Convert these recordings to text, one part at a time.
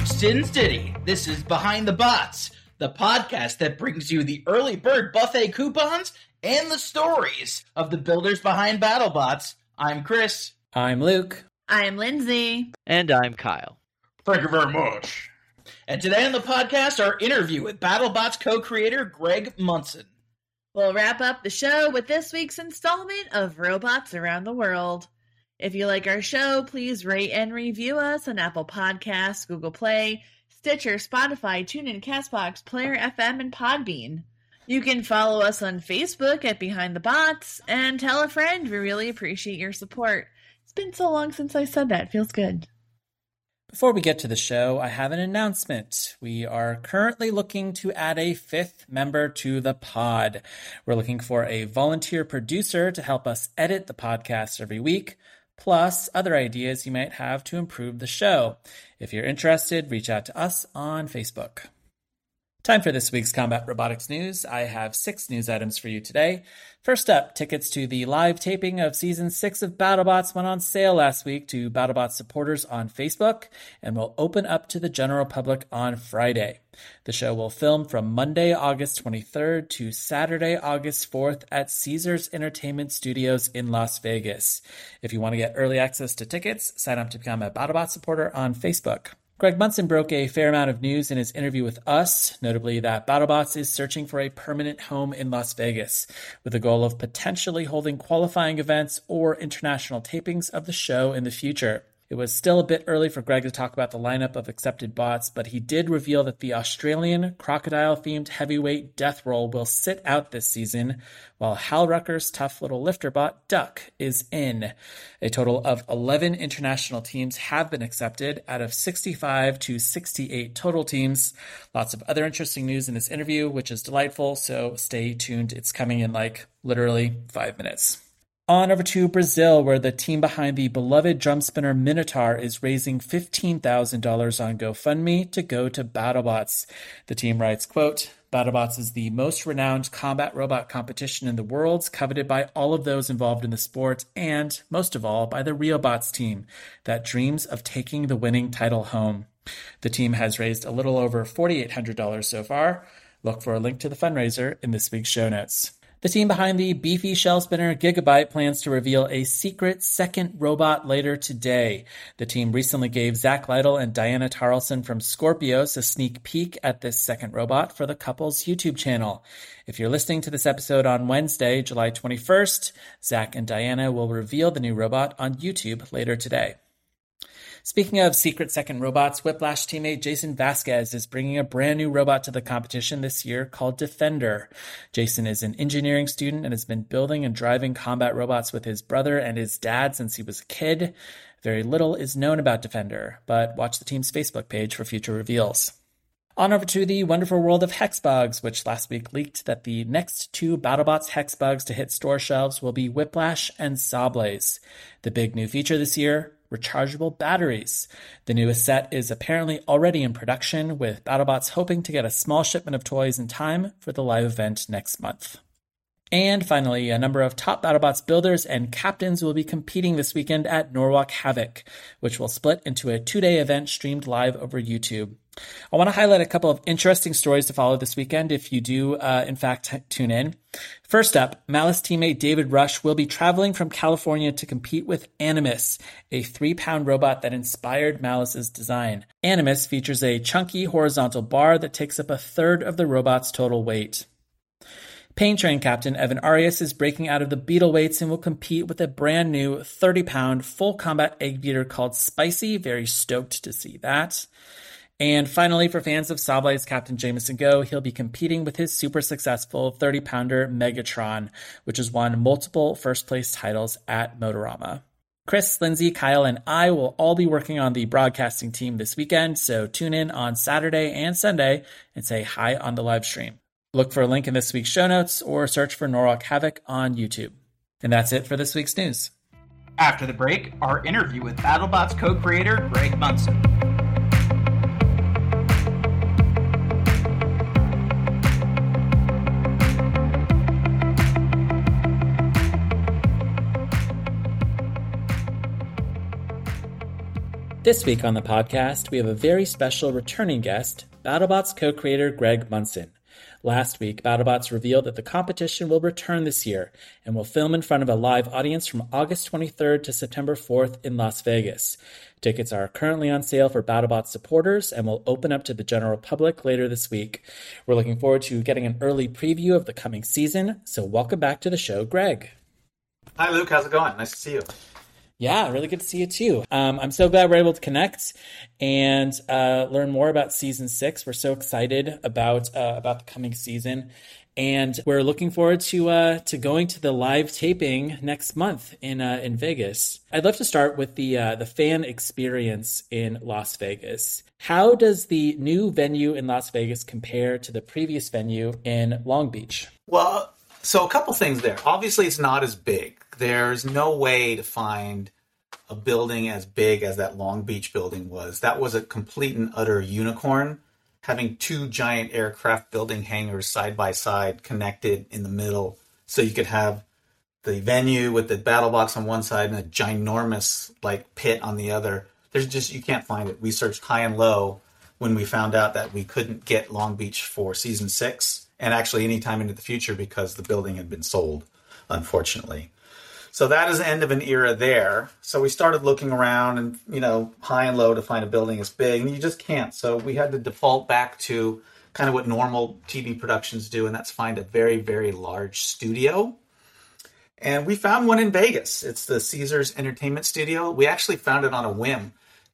the Sin City, this is Behind the Bots, the podcast that brings you the early bird buffet coupons and the stories of the builders behind BattleBots. I'm Chris. I'm Luke. I'm Lindsay. And I'm Kyle. Thank you very much. And today on the podcast, our interview with BattleBots co creator Greg Munson. We'll wrap up the show with this week's installment of Robots Around the World. If you like our show, please rate and review us on Apple Podcasts, Google Play, Stitcher, Spotify, TuneIn, Castbox, Player FM, and Podbean. You can follow us on Facebook at Behind the Bots and tell a friend. We really appreciate your support. It's been so long since I said that. Feels good. Before we get to the show, I have an announcement. We are currently looking to add a fifth member to the pod. We're looking for a volunteer producer to help us edit the podcast every week plus other ideas you might have to improve the show. If you're interested, reach out to us on Facebook. Time for this week's Combat Robotics News. I have six news items for you today. First up, tickets to the live taping of season six of BattleBots went on sale last week to BattleBots supporters on Facebook and will open up to the general public on Friday. The show will film from Monday, August 23rd to Saturday, August 4th at Caesars Entertainment Studios in Las Vegas. If you want to get early access to tickets, sign up to become a BattleBot supporter on Facebook. Greg Munson broke a fair amount of news in his interview with us, notably that BattleBots is searching for a permanent home in Las Vegas, with the goal of potentially holding qualifying events or international tapings of the show in the future. It was still a bit early for Greg to talk about the lineup of accepted bots, but he did reveal that the Australian crocodile themed heavyweight death roll will sit out this season, while Hal Rucker's tough little lifter bot Duck is in. A total of 11 international teams have been accepted out of 65 to 68 total teams. Lots of other interesting news in this interview, which is delightful, so stay tuned. It's coming in like literally five minutes. On over to Brazil, where the team behind the beloved drum spinner Minotaur is raising $15,000 on GoFundMe to go to BattleBots. The team writes, quote, BattleBots is the most renowned combat robot competition in the world, coveted by all of those involved in the sport, and, most of all, by the RioBotz team that dreams of taking the winning title home. The team has raised a little over $4,800 so far. Look for a link to the fundraiser in this week's show notes. The team behind the beefy shell spinner Gigabyte plans to reveal a secret second robot later today. The team recently gave Zach Lytle and Diana Tarleson from Scorpios a sneak peek at this second robot for the couple's YouTube channel. If you're listening to this episode on Wednesday, July 21st, Zach and Diana will reveal the new robot on YouTube later today. Speaking of secret second robots, Whiplash teammate Jason Vasquez is bringing a brand new robot to the competition this year called Defender. Jason is an engineering student and has been building and driving combat robots with his brother and his dad since he was a kid. Very little is known about Defender, but watch the team's Facebook page for future reveals. On over to the wonderful world of Hexbugs, which last week leaked that the next two BattleBots Hexbugs to hit store shelves will be Whiplash and Sawblaze. The big new feature this year rechargeable batteries. The newest set is apparently already in production, with BattleBots hoping to get a small shipment of toys in time for the live event next month. And finally, a number of top BattleBots builders and captains will be competing this weekend at Norwalk Havoc, which will split into a two day event streamed live over YouTube. I want to highlight a couple of interesting stories to follow this weekend if you do, uh, in fact, tune in. First up, Malice teammate David Rush will be traveling from California to compete with Animus, a three pound robot that inspired Malice's design. Animus features a chunky horizontal bar that takes up a third of the robot's total weight. Pain Train captain Evan Arias is breaking out of the beetle weights and will compete with a brand new 30 pound full combat egg beater called Spicy. Very stoked to see that. And finally, for fans of Sawblaze's Captain Jamison Go, he'll be competing with his super successful 30 pounder Megatron, which has won multiple first place titles at Motorama. Chris, Lindsay, Kyle, and I will all be working on the broadcasting team this weekend, so tune in on Saturday and Sunday and say hi on the live stream. Look for a link in this week's show notes or search for Norwalk Havoc on YouTube. And that's it for this week's news. After the break, our interview with BattleBots co creator Greg Munson. This week on the podcast, we have a very special returning guest, BattleBots co creator Greg Munson. Last week, BattleBots revealed that the competition will return this year and will film in front of a live audience from August 23rd to September 4th in Las Vegas. Tickets are currently on sale for BattleBots supporters and will open up to the general public later this week. We're looking forward to getting an early preview of the coming season, so welcome back to the show, Greg. Hi, Luke. How's it going? Nice to see you. Yeah, really good to see you too. Um, I'm so glad we're able to connect and uh, learn more about season six. We're so excited about uh, about the coming season, and we're looking forward to uh, to going to the live taping next month in uh, in Vegas. I'd love to start with the uh, the fan experience in Las Vegas. How does the new venue in Las Vegas compare to the previous venue in Long Beach? Well, so a couple things there. Obviously, it's not as big. There's no way to find a building as big as that Long Beach building was. That was a complete and utter unicorn, having two giant aircraft building hangars side by side connected in the middle. So you could have the venue with the battle box on one side and a ginormous like pit on the other. There's just you can't find it. We searched high and low when we found out that we couldn't get Long Beach for season six and actually any time into the future because the building had been sold, unfortunately. So that is the end of an era there. So we started looking around and, you know, high and low to find a building as big, and you just can't. So we had to default back to kind of what normal TV productions do, and that's find a very, very large studio. And we found one in Vegas. It's the Caesars Entertainment Studio. We actually found it on a whim.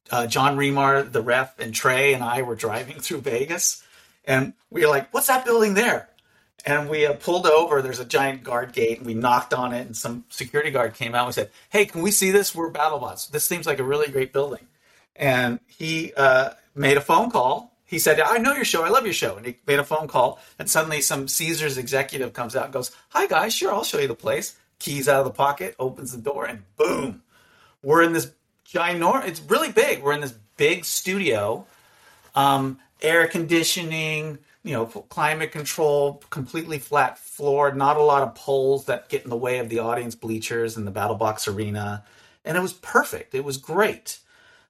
Uh, John Remar, the ref, and Trey and I were driving through Vegas, and we were like, "What's that building there?" And we uh, pulled over. There's a giant guard gate, we knocked on it, and some security guard came out and said, "Hey, can we see this? We're BattleBots. This seems like a really great building." And he uh, made a phone call. He said, "I know your show. I love your show." And he made a phone call, and suddenly some Caesars executive comes out and goes, "Hi guys, sure, I'll show you the place." Keys out of the pocket, opens the door, and boom, we're in this ginormous. It's really big. We're in this big studio, um, air conditioning you know, climate control, completely flat floor, not a lot of poles that get in the way of the audience bleachers and the battle box arena. And it was perfect. It was great.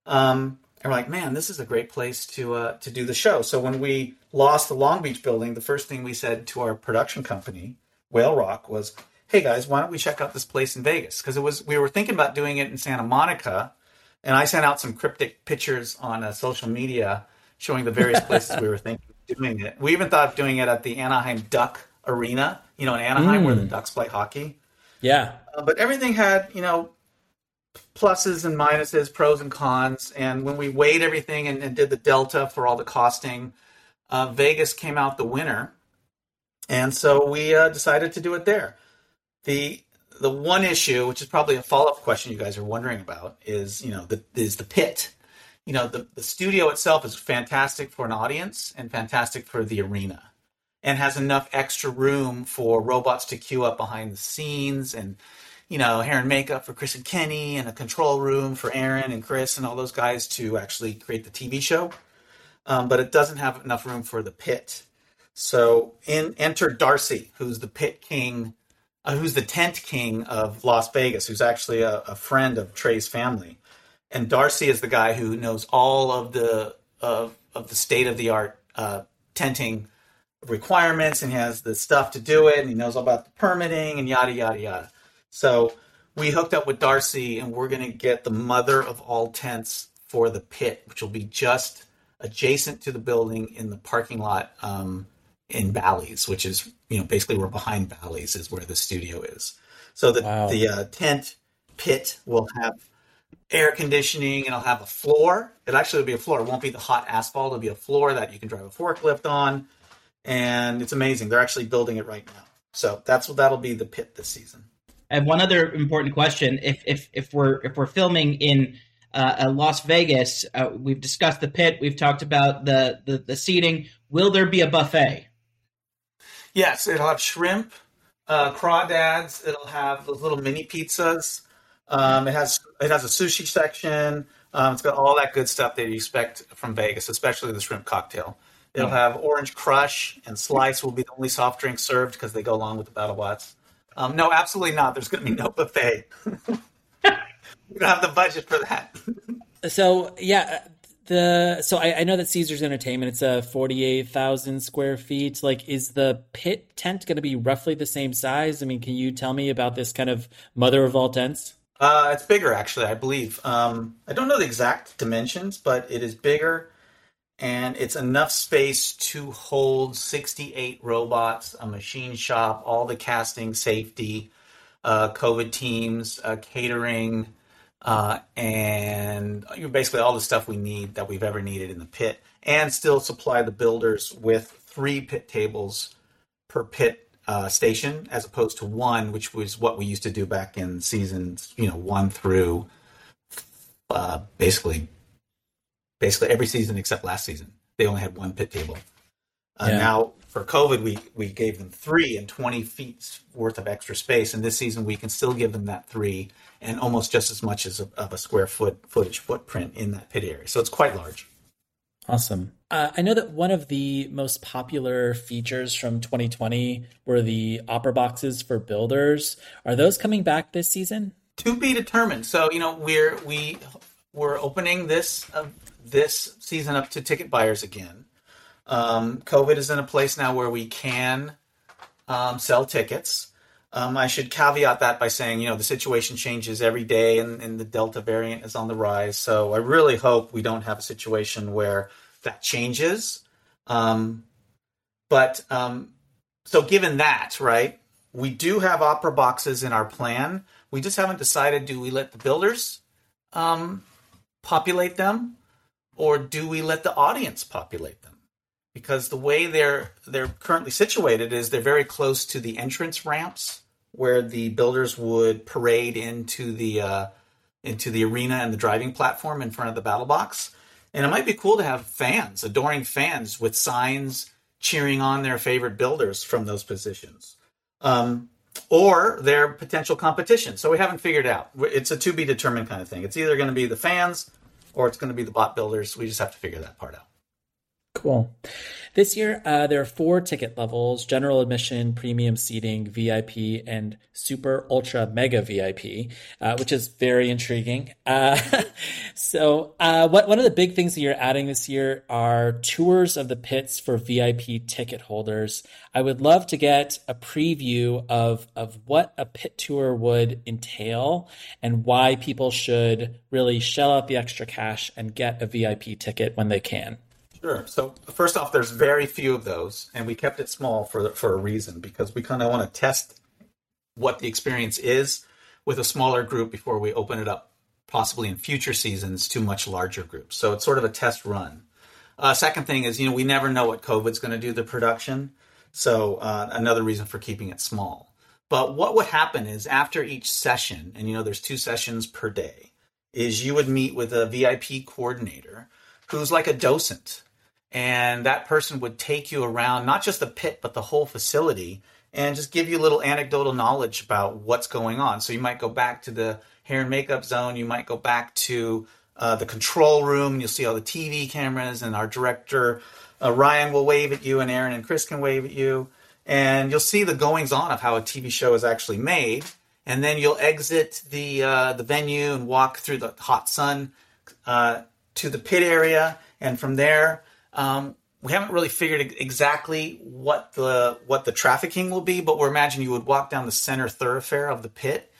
Um, and we're like, man, this is a great place to uh, to do the show. So when we lost the Long Beach building, the first thing we said to our production company, Whale Rock, was, "Hey guys, why don't we check out this place in Vegas?" Because it was we were thinking about doing it in Santa Monica, and I sent out some cryptic pictures on uh, social media showing the various places we were thinking doing it. We even thought of doing it at the Anaheim Duck Arena, you know, in Anaheim mm. where the mm. Ducks play hockey. Yeah. Uh, but everything had, you know, pluses and minuses, pros and cons. And when we weighed everything and, and did the delta for all the costing, uh, Vegas came out the winner. And so we uh, decided to do it there. The the one issue, which is probably a follow up question you guys are wondering about, is you know the is the pit you know the, the studio itself is fantastic for an audience and fantastic for the arena and has enough extra room for robots to queue up behind the scenes and you know hair and makeup for chris and kenny and a control room for aaron and chris and all those guys to actually create the tv show. Um, but it doesn't have enough room for the pit. So in enter darcy who's the pit king uh, who's the tent king of las vegas who's actually a, a friend of trey's family and Darcy is the guy who knows all of the of of the state of the art uh, tenting requirements, and he has the stuff to do it, and he knows all about the permitting and yada yada yada. So we hooked up with Darcy, and we're going to get the mother of all tents for the pit, which will be just adjacent to the building in the parking lot um, in Bally's, which is you know basically we're behind Bally's is where the studio is. So the wow. the uh, tent pit will have air conditioning, and it'll have a floor. It actually will be a floor. It won't be the hot asphalt. It'll be a floor that you can drive a forklift on, and it's amazing. They're actually building it right now. So that's what that'll be the pit this season. And one other important question: if if if we're if we're filming in uh, Las Vegas, uh, we've discussed the pit. We've talked about the, the the seating. Will there be a buffet? Yes, it'll have shrimp, uh, crawdads. It'll have those little mini pizzas. Um, it has it has a sushi section. Um, it's got all that good stuff that you expect from Vegas, especially the shrimp cocktail. It'll have orange crush and slice will be the only soft drink served because they go along with the BattleBots. Um, no, absolutely not. There's going to be no buffet. we don't have the budget for that. so yeah, the so I, I, know that Caesars Entertainment it's a forty eight thousand square feet. Like, is the pit tent going to be roughly the same size? I mean, can you tell me about this kind of mother of all tents? Uh, it's bigger, actually. I believe. Um, I don't know the exact dimensions, but it is bigger, and it's enough space to hold sixty eight robots, a machine shop, all the casting, safety, uh, COVID teams, uh, catering uh, and basically all the stuff we need that we've ever needed in the pit, and still supply the builders with three pit tables per pit uh, station, as opposed to one, which was what we used to do back in seasons, you know, one through uh, basically basically every season except last season. They only had one pit table. Uh, yeah. Now for COVID, we we gave them three and twenty feet worth of extra space, and this season we can still give them that three and almost just as much as a, of a square foot footage footprint in that pit area. So it's quite large. Awesome. Uh, I know that one of the most popular features from 2020 were the opera boxes for builders. Are those coming back this season? To be determined. So you know we're we we're opening this uh, this season up to ticket buyers again. Um, COVID is in a place now where we can um, sell tickets. Um, I should caveat that by saying, you know, the situation changes every day and, and, the Delta variant is on the rise. So I really hope we don't have a situation where that changes. Um, but um, so given that, right, we do have opera boxes in our plan. We just haven't decided do we let the builders um, populate them or do we let the audience populate them? because the way they're they're currently situated is they're very close to the entrance ramps where the builders would parade into the uh, into the arena and the driving platform in front of the battle box. And it might be cool to have fans, adoring fans with signs cheering on their favorite builders from those positions. Um, or their potential competition. So we haven't figured out. It's a to be determined kind of thing. It's either going to be the fans or it's going to be the bot builders. We just have to figure that part out. Cool. This year, uh, there are four ticket levels general admission, premium seating, VIP, and super ultra mega VIP, uh, which is very intriguing. Uh, so, uh, what, one of the big things that you're adding this year are tours of the pits for VIP ticket holders. I would love to get a preview of, of what a pit tour would entail and why people should really shell out the extra cash and get a VIP ticket when they can. Sure. So first off, there's very few of those, and we kept it small for for a reason because we kind of want to test what the experience is with a smaller group before we open it up, possibly in future seasons, to much larger groups. So it's sort of a test run. Uh, second thing is, you know, we never know what COVID's going to do to the production, so uh, another reason for keeping it small. But what would happen is after each session, and you know, there's two sessions per day, is you would meet with a VIP coordinator who's like a docent and that person would take you around not just the pit but the whole facility and just give you a little anecdotal knowledge about what's going on. So you might go back to the hair and makeup zone. You might go back to uh, the control room. You'll see all the tv cameras and our director uh, ryan will wave at you and aaron and chris can wave at you. And you'll see the goings on of how a tv show is actually made. And then you'll exit the uh, the venue and walk through the hot sun uh, to the pit area. And from there um, we haven't really figured exactly what the what the trafficking will be, but we're imagining you would walk down the center thoroughfare of the pit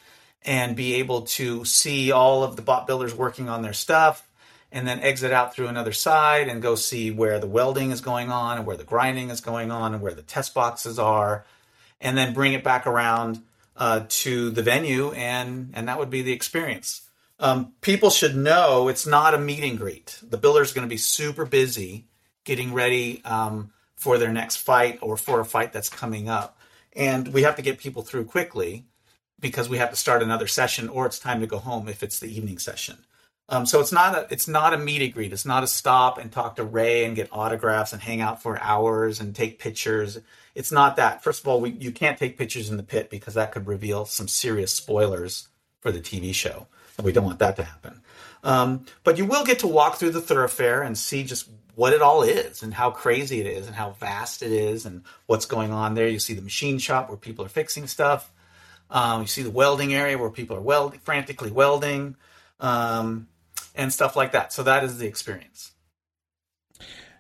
and be able to see all of the bot builders working on their stuff, and then exit out through another side and go see where the welding is going on and where the grinding is going on and where the test boxes are, and then bring it back around uh, to the venue, and and that would be the experience. Um, people should know it's not a meet and greet. The builder's going to be super busy getting ready um, for their next fight or for a fight that's coming up. And we have to get people through quickly because we have to start another session or it's time to go home if it's the evening session. Um, so it's not a it's not a meet and greet. It's not a stop and talk to Ray and get autographs and hang out for hours and take pictures. It's not that. First of all, we, you can't take pictures in the pit because that could reveal some serious spoilers for the TV show, and we don't want that to happen. Um, but you will get to walk through the thoroughfare and see just what it all is and how crazy it is and how vast it is and what's going on there. You see the machine shop where people are fixing stuff. Um, you see the welding area where people are welding, frantically welding. Um, and stuff like that. So that is the experience.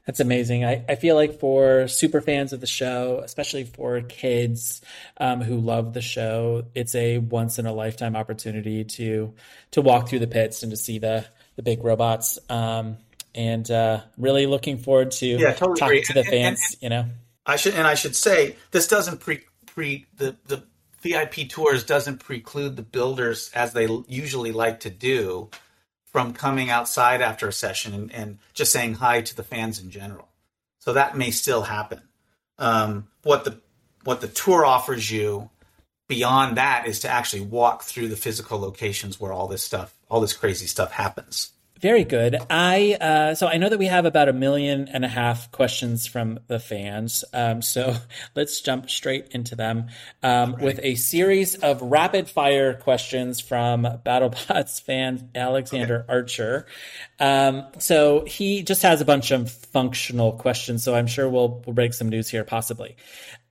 That's amazing. I, I feel like for super fans of the show, especially for kids um, who love the show, it's a once in a lifetime opportunity to to walk through the pits and to see the the big robots. Um, and uh, really looking forward to yeah, totally talking agree. to the and, fans. And, you know, I should and I should say this doesn't pre pre the the VIP tours doesn't preclude the builders as they usually like to do from coming outside after a session and, and, just saying hi to the fans in general. So that may still happen. Um, what the what the tour offers you beyond that is to actually walk through the physical locations where all this stuff, all this crazy stuff happens. Very good. I uh, so I know that we have about a million and a half questions from the fans. Um, so let's jump straight into them um, right. with a series of rapid fire questions from BattleBots fan Alexander okay. Archer. Um, so he just has a bunch of functional questions. So I'm sure we'll we'll break some news here, possibly.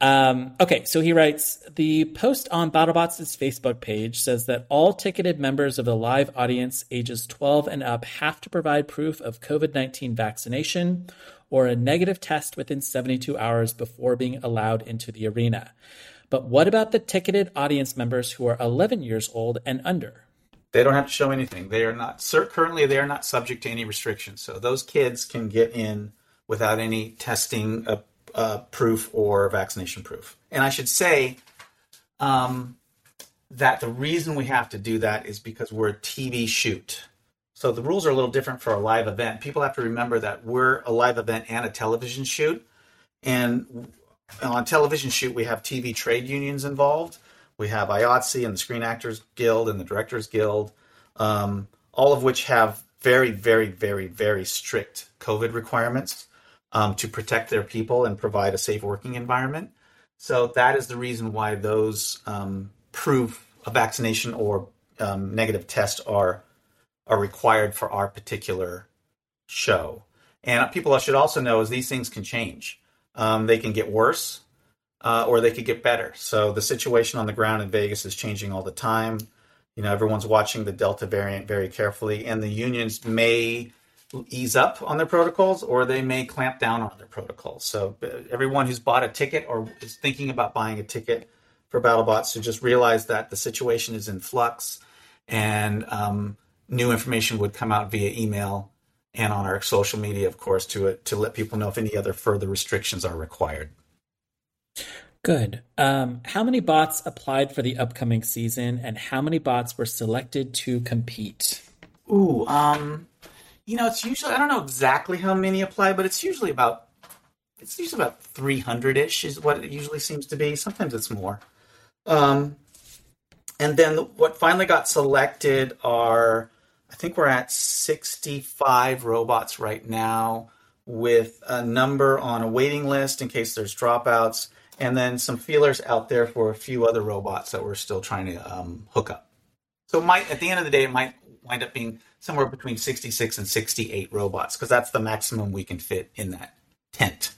Um, okay, so he writes the post on BattleBots' Facebook page says that all ticketed members of the live audience ages 12 and up have to provide proof of COVID 19 vaccination or a negative test within 72 hours before being allowed into the arena. But what about the ticketed audience members who are 11 years old and under? They don't have to show anything. They are not currently they are not subject to any restrictions. So those kids can get in without any testing uh, proof or vaccination proof. And I should say um, that the reason we have to do that is because we're a TV shoot. So the rules are a little different for a live event. People have to remember that we're a live event and a television shoot. And on television shoot, we have TV trade unions involved. We have IATSE and the Screen Actors Guild and the Directors Guild, um, all of which have very, very, very, very strict COVID requirements um, to protect their people and provide a safe working environment. So that is the reason why those um, proof of vaccination or um, negative test are are required for our particular show. And people should also know is these things can change. Um, they can get worse uh, or they could get better. So the situation on the ground in Vegas is changing all the time. You know, everyone's watching the Delta variant very carefully, and the unions may ease up on their protocols or they may clamp down on their protocols. So uh, everyone who's bought a ticket or is thinking about buying a ticket for BattleBots to just realize that the situation is in flux and um, new information would come out via email and on our social media, of course, to to let people know if any other further restrictions are required. Good. Um, how many bots applied for the upcoming season, and how many bots were selected to compete? Ooh, um, you know, it's usually I don't know exactly how many apply, but it's usually about it's usually about three hundred ish is what it usually seems to be. Sometimes it's more. Um, and then what finally got selected are I think we're at sixty five robots right now, with a number on a waiting list in case there's dropouts, and then some feelers out there for a few other robots that we're still trying to um, hook up. So it might at the end of the day, it might wind up being somewhere between 66 and 68 robots because that's the maximum we can fit in that tent.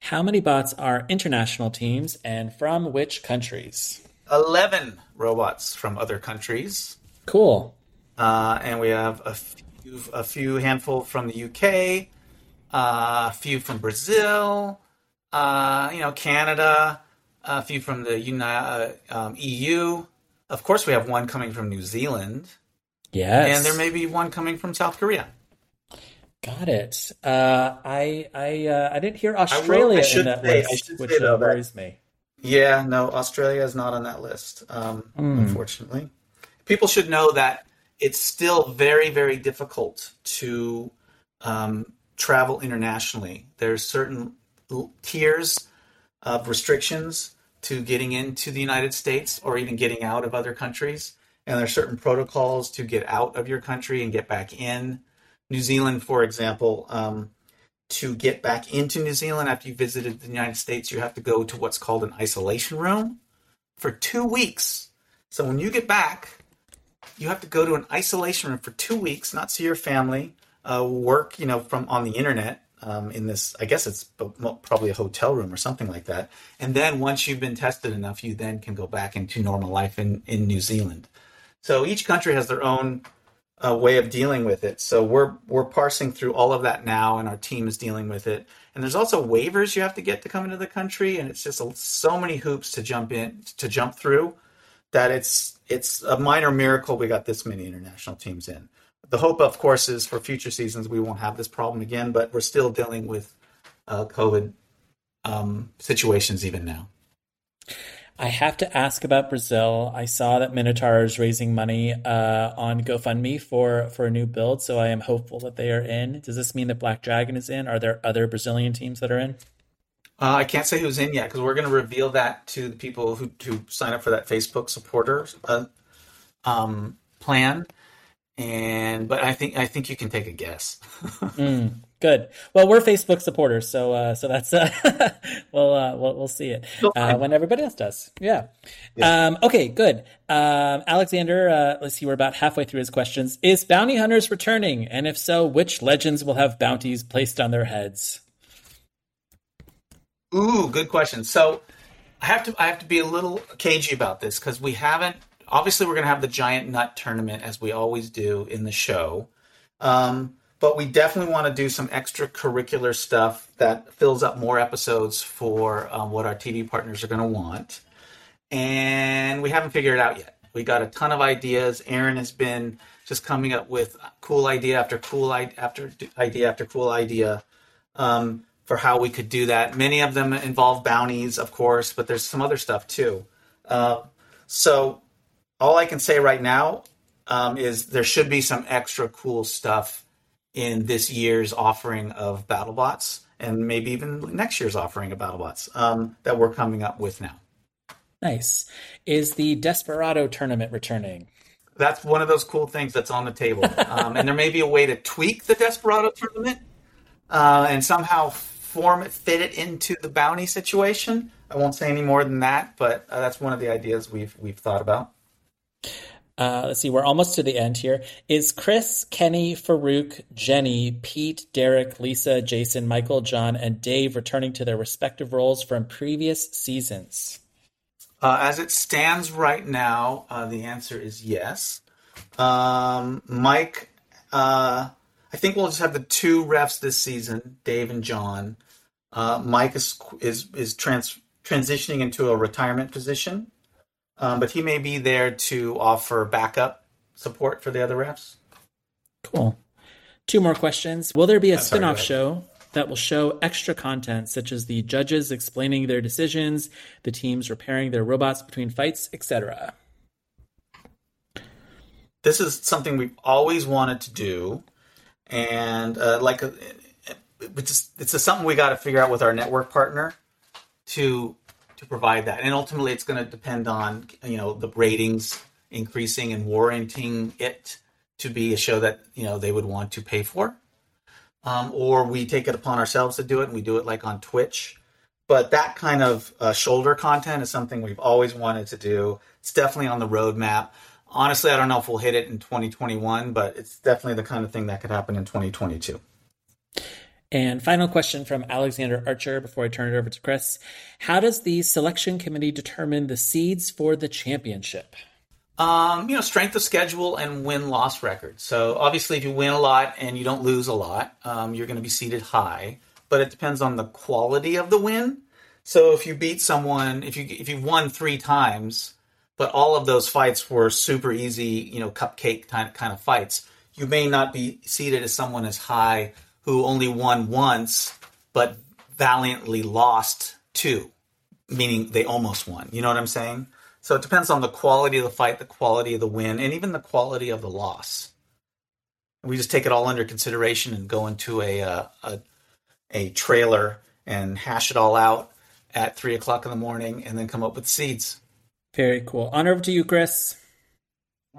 How many bots are international teams and from which countries? 11 robots from other countries. Cool. Uh, and we have a few, a few handful from the UK, uh, a few from Brazil, uh, you know, Canada, a few from the Uni- uh, um, EU. Of course, we have one coming from New Zealand. Yes. And there may be one coming from South Korea. Got it. Uh, I I uh, I didn't hear Australia I in that say, list, which uh, worries me. Yeah, no, Australia is not on that list, um, mm. unfortunately. people should know that it's still very, very difficult to um, travel internationally. There's certain tiers of restrictions to getting into the United States or even getting out of other countries. And there are certain protocols to get out of your country and get back in. New Zealand, for example, um, to get back into New Zealand after you visited the United States, you have to go to what's called an isolation room for two weeks. So when you get back, you have to go to an isolation room for two weeks, not see your family, uh, work, you know, from on the internet um, in this. I guess it's probably a hotel room or something like that. And then once you've been tested enough, you then can go back into normal life in in New Zealand. So each country has their own uh, way of dealing with it. So we're we're parsing through all of that now, and our team is dealing with it. And there's also waivers you have to get to come into the country, and it's just a, so many hoops to jump in to jump through that it's it's a minor miracle we got this many international teams in. The hope, of course, is for future seasons we won't have this problem again, but we're still dealing with uh, COVID um, situations even now. I have to ask about Brazil. I saw that Minotaur is raising money uh, on GoFundMe for for a new build, so I am hopeful that they are in. Does this mean that Black Dragon is in? Are there other Brazilian teams that are in? Uh, I can't say who's in yet because we're going to reveal that to the people who to sign up for that Facebook supporter uh, um, plan. And but I think I think you can take a guess. mm, good. Well, we're Facebook supporters, so uh, so that's uh, we'll, uh, we'll we'll see it uh, when everybody else does. Yeah. yeah. Um, okay. Good. Um, Alexander, uh, let's see. We're about halfway through his questions. Is bounty hunters returning, and if so, which legends will have bounties placed on their heads? Ooh, good question. So I have to I have to be a little cagey about this because we haven't. Obviously, we're going to have the giant nut tournament as we always do in the show, um, but we definitely want to do some extracurricular stuff that fills up more episodes for um, what our TV partners are going to want, and we haven't figured it out yet. We got a ton of ideas. Aaron has been just coming up with cool idea after cool after idea after cool idea. Um, for how we could do that. Many of them involve bounties, of course, but there's some other stuff too. Uh, so all I can say right now um, is there should be some extra cool stuff in this year's offering of BattleBots, and maybe even next year's offering of BattleBots um, that we're coming up with now. Nice. Is the Desperado tournament returning? That's one of those cool things that's on the table, um, and there may be a way to tweak the Desperado tournament uh, and somehow form it, fit it into the bounty situation. I won't say any more than that, but uh, that's one of the ideas we've we've thought about. Uh, let's see, we're almost to the end here. Is Chris, Kenny, Faruq, Jenny, Pete, Derek, Lisa, Jason, Michael, John, and Dave returning to their respective roles from previous seasons? Uh, as it stands right now, uh, the answer is yes. Um, Mike uh, I think we'll just have the two refs this season, Dave and John. Uh, Mike is is is trans, transitioning into a retirement position, um, but he may be there to offer backup support for the other refs. Cool. Two more questions. Will there be a spin spin-off show that will show extra content such as the judges explaining their decisions, the teams repairing their robots between fights, etc.? This is something we've always wanted to do and uh, like a, it's it's something we got to figure out with our network partner to to provide that, and ultimately it's going to depend on you know the ratings increasing and warranting it to be a show that you know they would want to pay for, um, or we take it upon ourselves to do it and we do it like on Twitch. But that kind of uh, shoulder content is something we've always wanted to do. It's definitely on the roadmap honestly, I don't know if we'll hit it in 2021, but it's definitely the kind of thing that could happen in 2022. And final question from Alexander Archer before I turn it over to Chris. How does the selection committee determine the seeds for the championship? Um, you know, strength of schedule and win loss record. So obviously, if you win a lot and you don't lose a lot, um, you're going to be seated high. But it depends on the quality of the win. So if you beat someone, if you if you've won three times, but all of those fights were super easy, you know, cupcake kind of, kind of fights. You may not be seated as someone as high who only won once, but valiantly lost two, meaning they almost won. You know what I'm saying? So it depends on the quality of the fight, the quality of the win, and even the quality of the loss. We just take it all under consideration and go into a uh, a, a trailer and hash it all out at three o'clock in the morning, and then come up with seeds. Very cool. On over to you, Chris.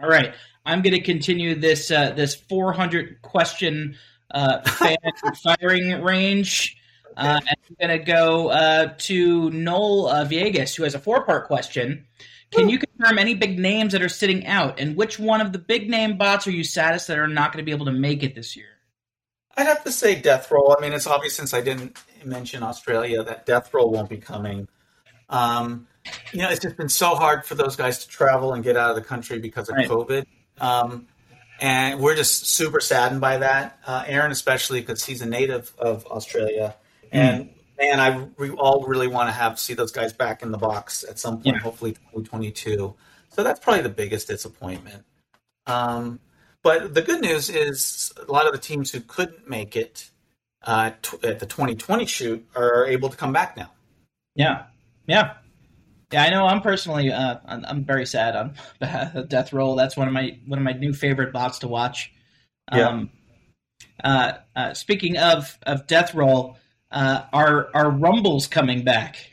All right, I'm going to continue this uh, this 400 question uh, firing range. Uh, and I'm going to go uh, to Noel uh, Viegas, who has a four part question. Can you confirm any big names that are sitting out, and which one of the big name bots are you saddest that are not going to be able to make it this year? I'd have to say Death Roll. I mean, it's obvious since I didn't mention Australia that Death Roll won't be coming. Um, you know, it's just been so hard for those guys to travel and get out of the country because of Right. COVID. Um, and we're just super saddened by that. Uh, Aaron, especially because he's a native of Australia. And man, I we all really want to have see those guys back in the box at some point, Yeah. hopefully 2022. So that's probably the biggest disappointment. Um, but the good news is a lot of the teams who couldn't make it uh, t- at the 2020 shoot are able to come back now. Yeah, yeah, yeah. I know. I'm personally, uh, I'm, I'm very sad on Death Roll. That's one of my one of my new favorite bots to watch. Yeah. Um, uh, uh, speaking of of Death Roll, uh, are are Rumbles coming back?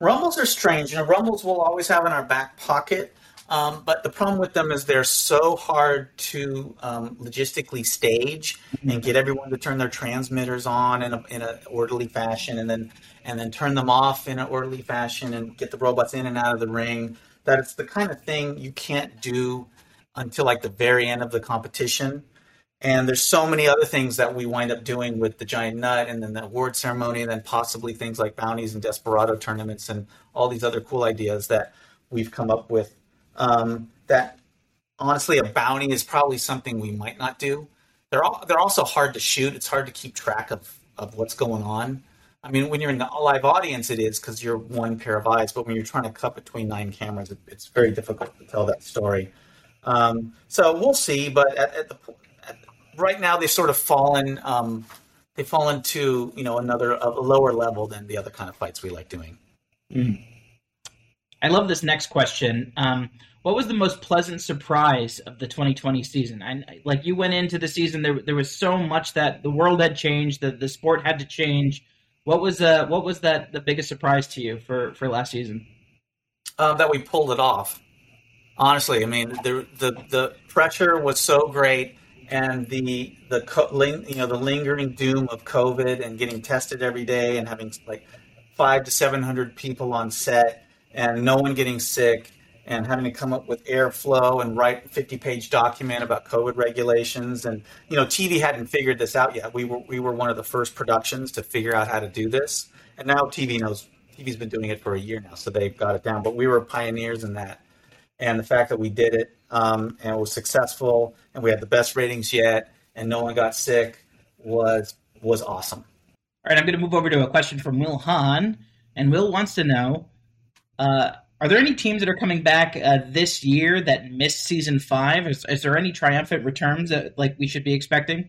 Rumbles are strange. You know, Rumbles we'll always have in our back pocket. Um, but the problem with them is they're so hard to um, logistically stage and get everyone to turn their transmitters on in a, in an orderly fashion, and then and then turn them off in an orderly fashion, and get the robots in and out of the ring. That it's the kind of thing you can't do until like the very end of the competition. And there's so many other things that we wind up doing with the giant nut and then the award ceremony and then possibly things like bounties and desperado tournaments and all these other cool ideas that we've come up with. Um, that honestly, a bounty is probably something we might not do. They're all, they're also hard to shoot. It's hard to keep track of, of what's going on. I mean, when you're in the live audience, it is because you're one pair of eyes. But when you're trying to cut between nine cameras, it, it's very difficult to tell that story. Um, so we'll see. But at, at the at, right now, they've sort of fallen. Um, they've fallen to you know another a lower level than the other kind of fights we like doing. I love this next question. Um, what was the most pleasant surprise of the 2020 season? I, like you went into the season, there there was so much that the world had changed, that the sport had to change. What was uh what was that the biggest surprise to you for for last season? uh, that we pulled it off. Honestly, I mean the the the pressure was so great, and the the you know the lingering doom of COVID and getting tested every day and having like five to seven hundred people on set and no one getting sick and having to come up with airflow and write a 50 page document about COVID regulations and you know TV hadn't figured this out yet. We were we were one of the first productions to figure out how to do this, and now TV knows TV's been doing it for a year now, so they've got it down. But we were pioneers in that, and the fact that we did it um, and it was successful, and we had the best ratings yet, and no one got sick was was awesome. All right, I'm going to move over to a question from Will Hahn, and Will wants to know: uh, Are there any teams that are coming back uh, this year that missed season five? Is, is there any triumphant returns that like we should be expecting?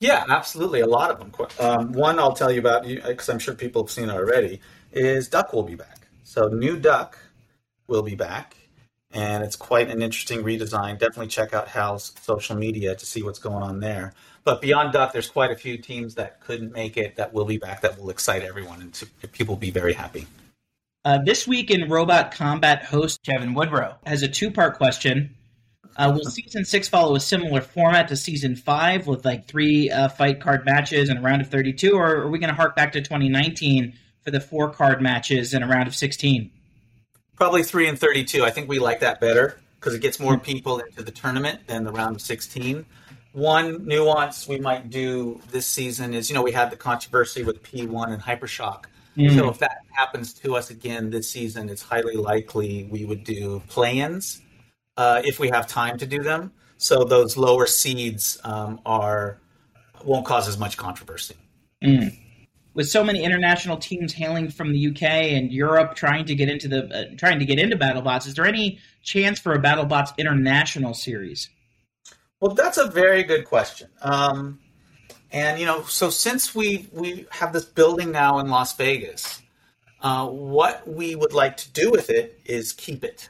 Yeah, absolutely. A lot of them. Um, one I'll tell you about because I'm sure people have seen it already. Is Duck will be back. So new Duck will be back, and it's quite an interesting redesign. Definitely check out Hal's social media to see what's going on there. But beyond Duck, there's quite a few teams that couldn't make it that will be back that will excite everyone, and people will be very happy. Uh, this week in Robot Combat, host Kevin Woodrow has a two-part question. Uh, will season six follow a similar format to season five with like three uh, fight card matches and a round of 32, or are we going to hark back to 2019 for the four card matches and a round of 16? Probably three and thirty-two. I think we like that better because it gets more people into the tournament than the round of sixteen. One nuance we might do this season is, you know, we had the controversy with P1 and Hypershock. So if that happens to us again this season, it's highly likely we would do play-ins uh, if we have time to do them. So those lower seeds um, are won't cause as much controversy. With so many international teams hailing from the UK and Europe trying to get into the uh, trying to get into BattleBots, is there any chance for a BattleBots international series? Well, that's a very good question. Um, and you know, so since we we have this building now in Las Vegas, Uh, what we would like to do with it is keep it.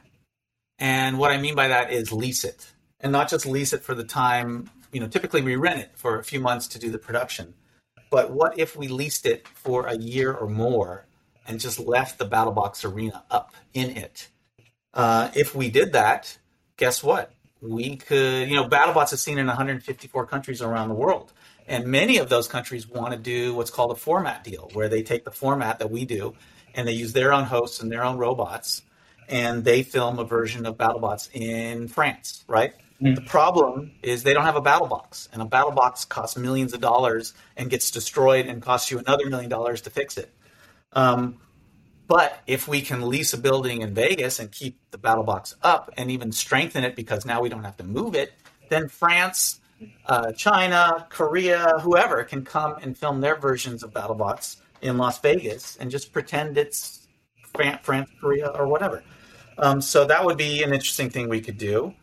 And what I mean by that is lease it. And not just lease it for the time, you know, typically we rent it for a few months to do the production. But what if we leased it for a year or more and just left the BattleBox arena up in it? Uh, if we did that, guess what? We could, you know, BattleBots is seen in 154 countries around the world. And many of those countries want to do what's called a format deal, where they take the format that we do and they use their own hosts and their own robots and they film a version of BattleBots in France, right? Mm. The problem is they don't have a battle box, and a battle box costs millions of dollars and gets destroyed and costs you another million dollars to fix it. Um, but if we can lease a building in Vegas and keep the battle box up and even strengthen it because now we don't have to move it, then France, uh, China, Korea, whoever can come and film their versions of BattleBots in Las Vegas and just pretend it's France, Korea, or whatever. Um, so that would be an interesting thing we could do.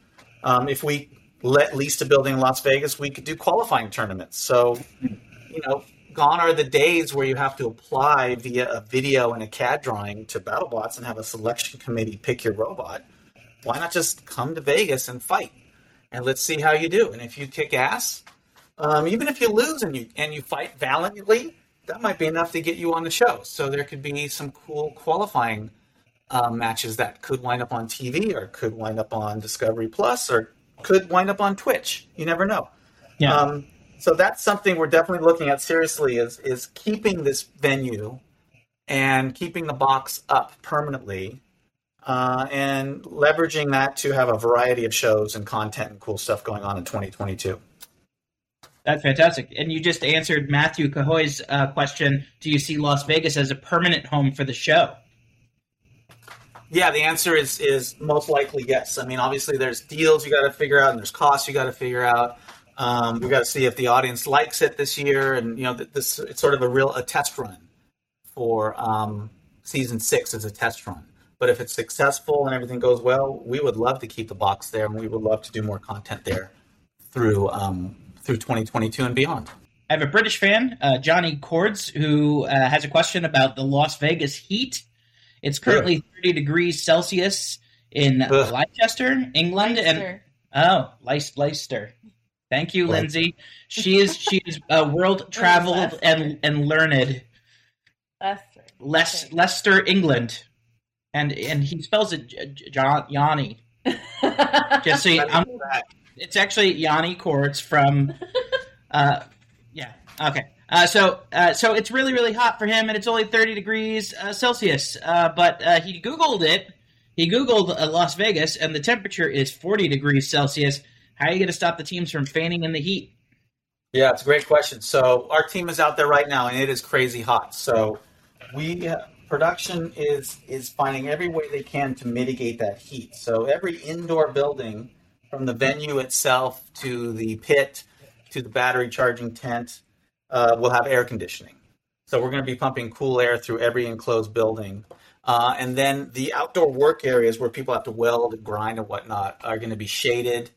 Um, if we let leased a building in Las Vegas, we could do qualifying tournaments. So, you know, gone are the days where you have to apply via a video and a CAD drawing to BattleBots and have a selection committee pick your robot. Why not just come to Vegas and fight, and let's see how you do. And if you kick ass, um, even if you lose and you and you fight valiantly, that might be enough to get you on the show. So there could be some cool qualifying uh, matches that could wind up on TV or could wind up on Discovery Plus or could wind up on Twitch. You never know. Yeah. Um, so that's something we're definitely looking at seriously is is keeping this venue and keeping the box up permanently uh, and leveraging that to have a variety of shows and content and cool stuff going on in 2022. That's fantastic. And you just answered Matthew Cahoy's uh, question Do you see Las Vegas as a permanent home for the show? Yeah, the answer is is most likely yes. I mean, obviously, there's deals you got to figure out, and there's costs you got to figure out. Um, we got to see if the audience likes it this year, and you know, this it's sort of a real a test run for um, season six as a test run. But if it's successful and everything goes well, we would love to keep the box there, and we would love to do more content there through um, through 2022 and beyond. I have a British fan, uh, Johnny Cords, who uh, has a question about the Las Vegas heat it's currently 30 degrees Celsius in Ugh. Leicester, England, Leicester. and oh, Leicester. Thank you, what? Lindsay. She is she is uh, world traveled and and learned. Leicester. Les, Leicester, England, and and he spells it John Yanni. Just so you, it's actually Yanni Cords from. Uh, yeah. Okay. Uh, so, uh, so it's really, really hot for him, and it's only 30 degrees uh, Celsius. Uh, but uh, he Googled it. He Googled uh, Las Vegas, and the temperature is 40 degrees Celsius. How are you going to stop the teams from fanning in the heat? Yeah, it's a great question. So, our team is out there right now, and it is crazy hot. So, we production is is finding every way they can to mitigate that heat. So, every indoor building, from the venue itself to the pit to the battery charging tent uh, will have air conditioning. So we're going to be pumping cool air through every enclosed building. Uh, and then the outdoor work areas where people have to weld and grind and whatnot are going to be shaded.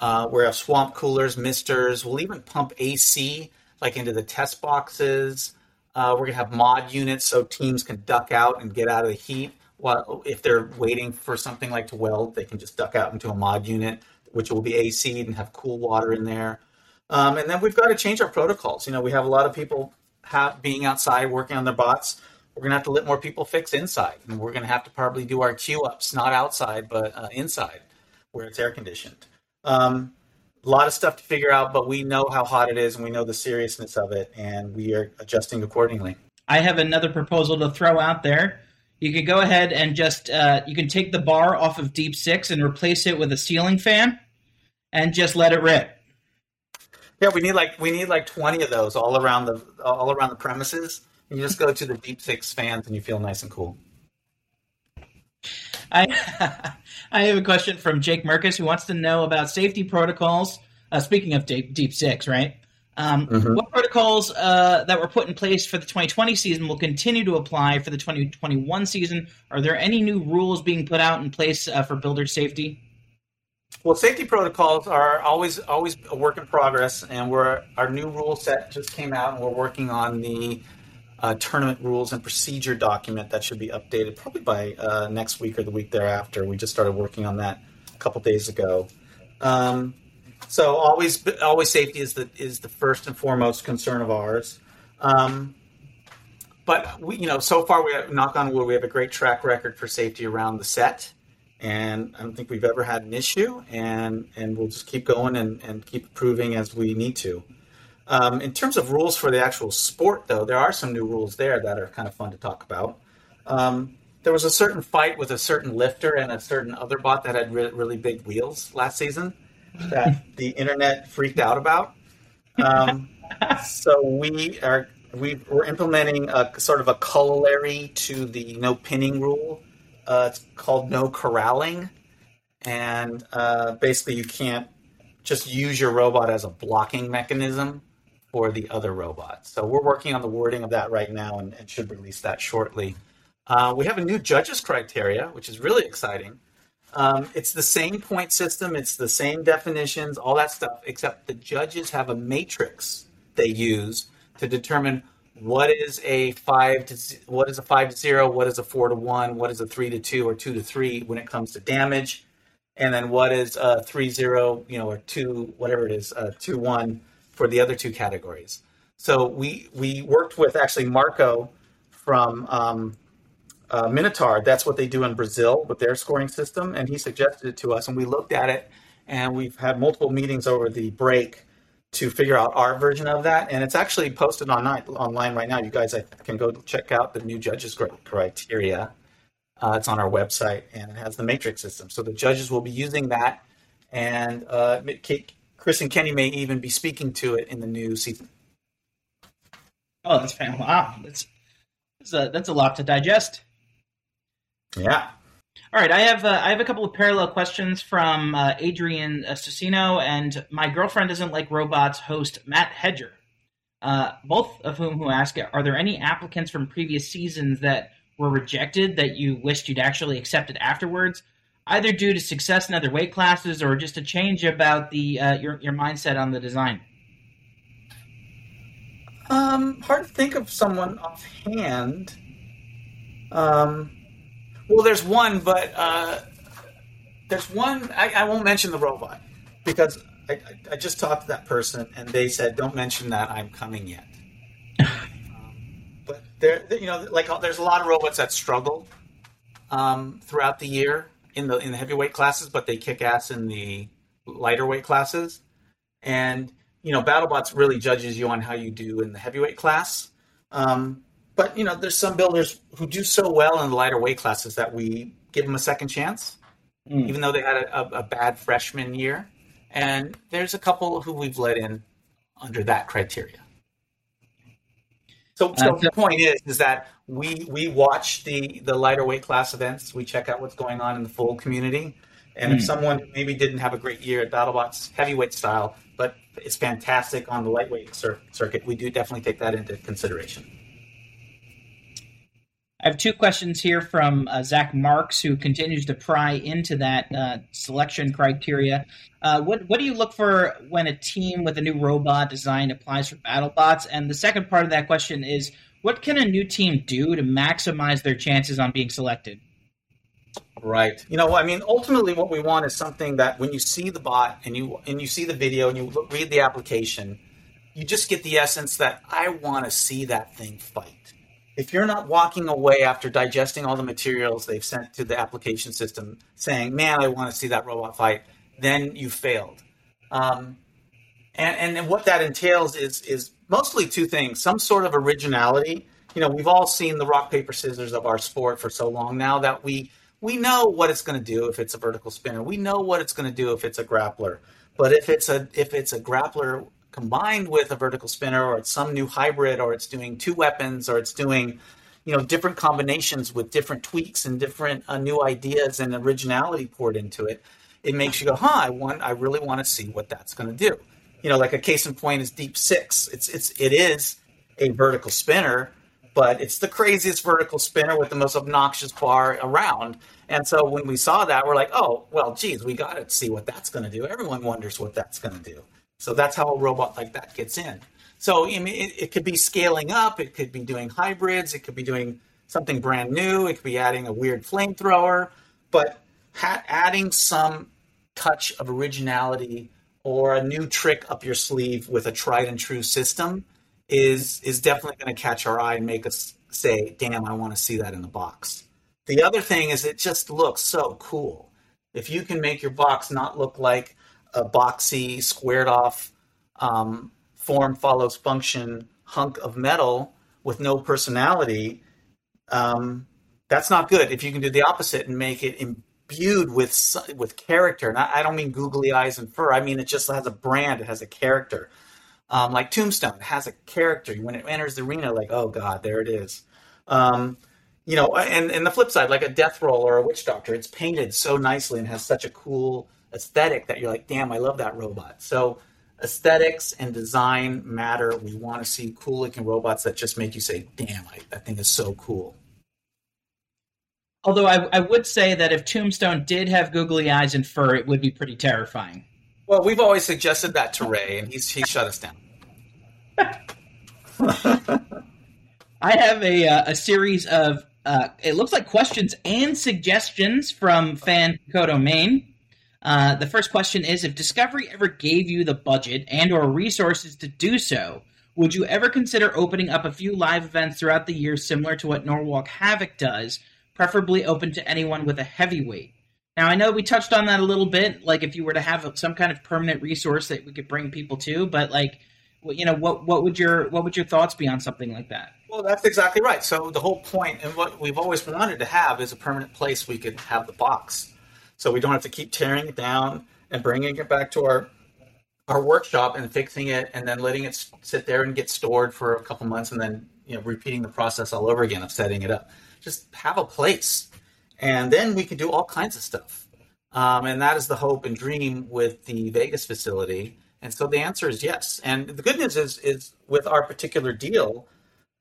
Uh, we have swamp coolers, misters. We'll even pump AC like into the test boxes. Uh, we're going to have mod units so teams can duck out and get out of the heat. While if they're waiting for something like to weld, they can just duck out into a mod unit, which will be AC and have cool water in there. Um, and then we've got to change our protocols. You know, we have a lot of people have, being outside working on their bots. We're going to have to let more people fix inside. And we're going to have to probably do our queue ups, not outside, but uh, inside where it's air conditioned. Um, a lot of stuff to figure out, but we know how hot it is and we know the seriousness of it, and we are adjusting accordingly. I have another proposal to throw out there. You could go ahead and just uh, you can take the bar off of Deep Six and replace it with a ceiling fan, and just let it rip. Yeah, we need like we need like twenty of those all around the all around the premises. And you just go to the Deep Six fans and you feel nice and cool. I I have a question from Jake Merkus who wants to know about safety protocols. Uh, speaking of Deep, Deep Six, right? Um, mm-hmm. What protocols uh, that were put in place for the 2020 season will continue to apply for the 2021 season? Are there any new rules being put out in place uh, for builder safety? Well, safety protocols are always always a work in progress, and we're our new rule set just came out, and we're working on the uh, tournament rules and procedure document that should be updated probably by uh, next week or the week thereafter. We just started working on that a couple days ago. Um, so always, always safety is the is the first and foremost concern of ours. Um, but we, you know, so far we have, knock on wood, we have a great track record for safety around the set, and I don't think we've ever had an issue. And and we'll just keep going and, and keep improving as we need to. Um, in terms of rules for the actual sport, though, there are some new rules there that are kind of fun to talk about. Um, there was a certain fight with a certain lifter and a certain other bot that had re- really big wheels last season that the internet freaked out about. Um, so we are we we're implementing a sort of a corollary to the no pinning rule. Uh, it's called no corralling, and uh, basically you can't just use your robot as a blocking mechanism for the other robots. So we're working on the wording of that right now and, and should release that shortly. Uh, we have a new judges criteria, which is really exciting. Um, it's the same point system, it's the same definitions, all that stuff, except the judges have a matrix they use to determine what is a five to what is a five to zero, what is a four to one, what is a three to two or two to three when it comes to damage, and then what is a three zero, you know, or two whatever it is, uh, two one for the other two categories. So we we worked with actually Marco from um, uh, Minotaur. That's what they do in Brazil with their scoring system, and he suggested it to us, and we looked at it, and we've had multiple meetings over the break to figure out our version of that, and it's actually posted online online right now. You guys can go check out the new judges criteria. Uh, it's on our website, and it has the matrix system. So the judges will be using that, and uh, Chris and Kenny may even be speaking to it in the new season. Oh, that's fantastic! Wow, that's that's a, that's a lot to digest. Yeah. All right, I have uh, I have a couple of parallel questions from uh, Adrian uh, and my girlfriend doesn't like robots host Matt Hedger, uh, both of whom who ask, are there any applicants from previous seasons that were rejected that you wished you'd actually accepted afterwards, either due to success in other weight classes or just a change about the uh, your your mindset on the design? Um, hard to think of someone offhand. Um well, there's one, but uh, there's one. I, I, won't mention the robot because I, I, just talked to that person and they said, "Don't mention that I'm coming yet." um, but there, you know, like there's a lot of robots that struggle um, throughout the year in the in the heavyweight classes, but they kick ass in the lighter weight classes. And you know, BattleBots really judges you on how you do in the heavyweight class. Um, but you know, there's some builders who do so well in the lighter weight classes that we give them a second chance, mm. even though they had a, a, bad freshman year. And there's a couple who we've let in under that criteria. So, so uh, the point is, is that we we watch the the lighter weight class events. We check out what's going on in the full community, and mm. if someone maybe didn't have a great year at BattleBots heavyweight style, but is fantastic on the lightweight cir- circuit, we do definitely take that into consideration. I have two questions here from uh, Zach Marks, who continues to pry into that uh, selection criteria. Uh, what what do you look for when a team with a new robot design applies for BattleBots? And the second part of that question is, what can a new team do to maximize their chances on being selected? Right. You know, I mean, ultimately, what we want is something that when you see the bot and you and you see the video and you look, read the application, you just get the essence that I want to see that thing fight if you're not walking away after digesting all the materials they've sent to the application system saying, man, I want to see that robot fight, then you failed. Um, and, and what that entails is, is mostly two things some sort of originality. You know, we've all seen the rock, paper, scissors of our sport for so long now that we, we know what it's going to do if it's a vertical spinner. We know what it's going to do if it's a grappler. But if it's a if it's a grappler combined with a vertical spinner or it's some new hybrid or it's doing two weapons or it's doing you know different combinations with different tweaks and different uh, new ideas and originality poured into it it makes you go huh i want i really want to see what that's going to do. You know like a case in point is deep six. It's it's it is a vertical spinner but it's the craziest vertical spinner with the most obnoxious bar around. And so when we saw that we're like oh well geez we got to see what that's going to do. Everyone wonders what that's going to do so that's how a robot like that gets in. So I mean, it, it could be scaling up, it could be doing hybrids, it could be doing something brand new, it could be adding a weird flamethrower, but ha- adding some touch of originality or a new trick up your sleeve with a tried and true system is is definitely going to catch our eye and make us say, "Damn, I want to see that in the box." The other thing is it just looks so cool. If you can make your box not look like a boxy, squared off, um, form follows function hunk of metal with no personality, um, that's not good. If you can do the opposite and make it imbued with with character, and I, I, don't mean googly eyes and fur. I mean it just has a brand. It has a character. Um, like Tombstone it has a character. When it enters the arena, like oh god, there it is. Um, you know, and and the flip side, like a Death Roll or a Witch Doctor, it's painted so nicely and has such a cool aesthetic that you're like, damn, I love that robot. So aesthetics and design matter. We want to see cool looking robots that just make you say, damn, I, that thing is so cool. Although I, I would say that if Tombstone did have googly eyes and fur, it would be pretty terrifying. Well, we've always suggested that to Ray, and he's he shut us down. I have a uh, a series of uh, it looks like questions and suggestions from fan Kodo Main. Uh, the first question is: If Discovery ever gave you the budget and or resources to do so, would you ever consider opening up a few live events throughout the year, similar to what Norwalk Havoc does, preferably open to anyone with a heavyweight. Now, I know we touched on that a little bit, like if you were to have some kind of permanent resource that we could bring people to, but like, you know, what what would your what would your thoughts be on something like that? Well, that's exactly right. So the whole point, and what we've always wanted to have, is a permanent place we could have the box, so we don't have to keep tearing it down and bringing it back to our our workshop and fixing it, and then letting it sit there and get stored for a couple months, and then you know repeating the process all over again of setting it up just have a place. And then we can do all kinds of stuff. Um, and that is the hope and dream with the Vegas facility. And so the answer is yes. And the good news is, is with our particular deal,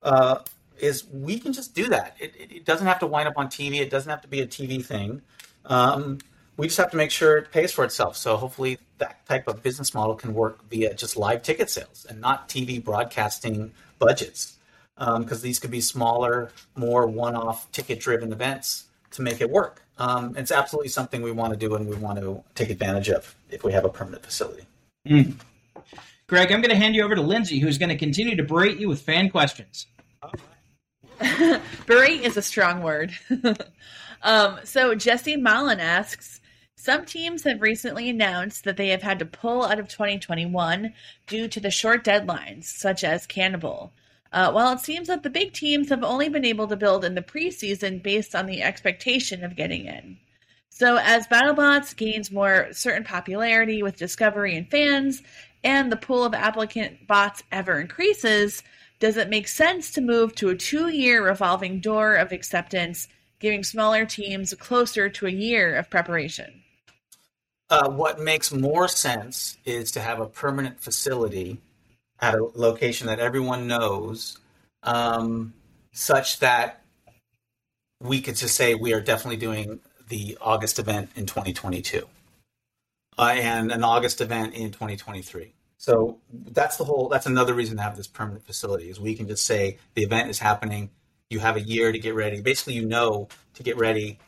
uh, is we can just do that. It, it, doesn't have to wind up on TV. It doesn't have to be a TV thing. Um, we just have to make sure it pays for itself. So hopefully that type of business model can work via just live ticket sales and not TV broadcasting budgets because um, these could be smaller, more one-off ticket-driven events to make it work. Um, it's absolutely something we want to do and we want to take advantage of if we have a permanent facility. Mm. Greg, I'm going to hand you over to Lindsay, who's going to continue to berate you with fan questions. berate is a strong word. um, so Jesse Mullen asks, some teams have recently announced that they have had to pull out of 2021 due to the short deadlines, such as Cannibal. Uh, while it seems that the big teams have only been able to build in the preseason based on the expectation of getting in. So, as BattleBots gains more certain popularity with Discovery and fans, and the pool of applicant bots ever increases, does it make sense to move to a two year revolving door of acceptance, giving smaller teams closer to a year of preparation? Uh, what makes more sense is to have a permanent facility at a location that everyone knows, um, such that we could just say we are definitely doing the August event in 2022 uh, and an August event in 2023. So that's the whole. That's another reason to have this permanent facility is we can just say the event is happening. You have a year to get ready. Basically, you know to get ready.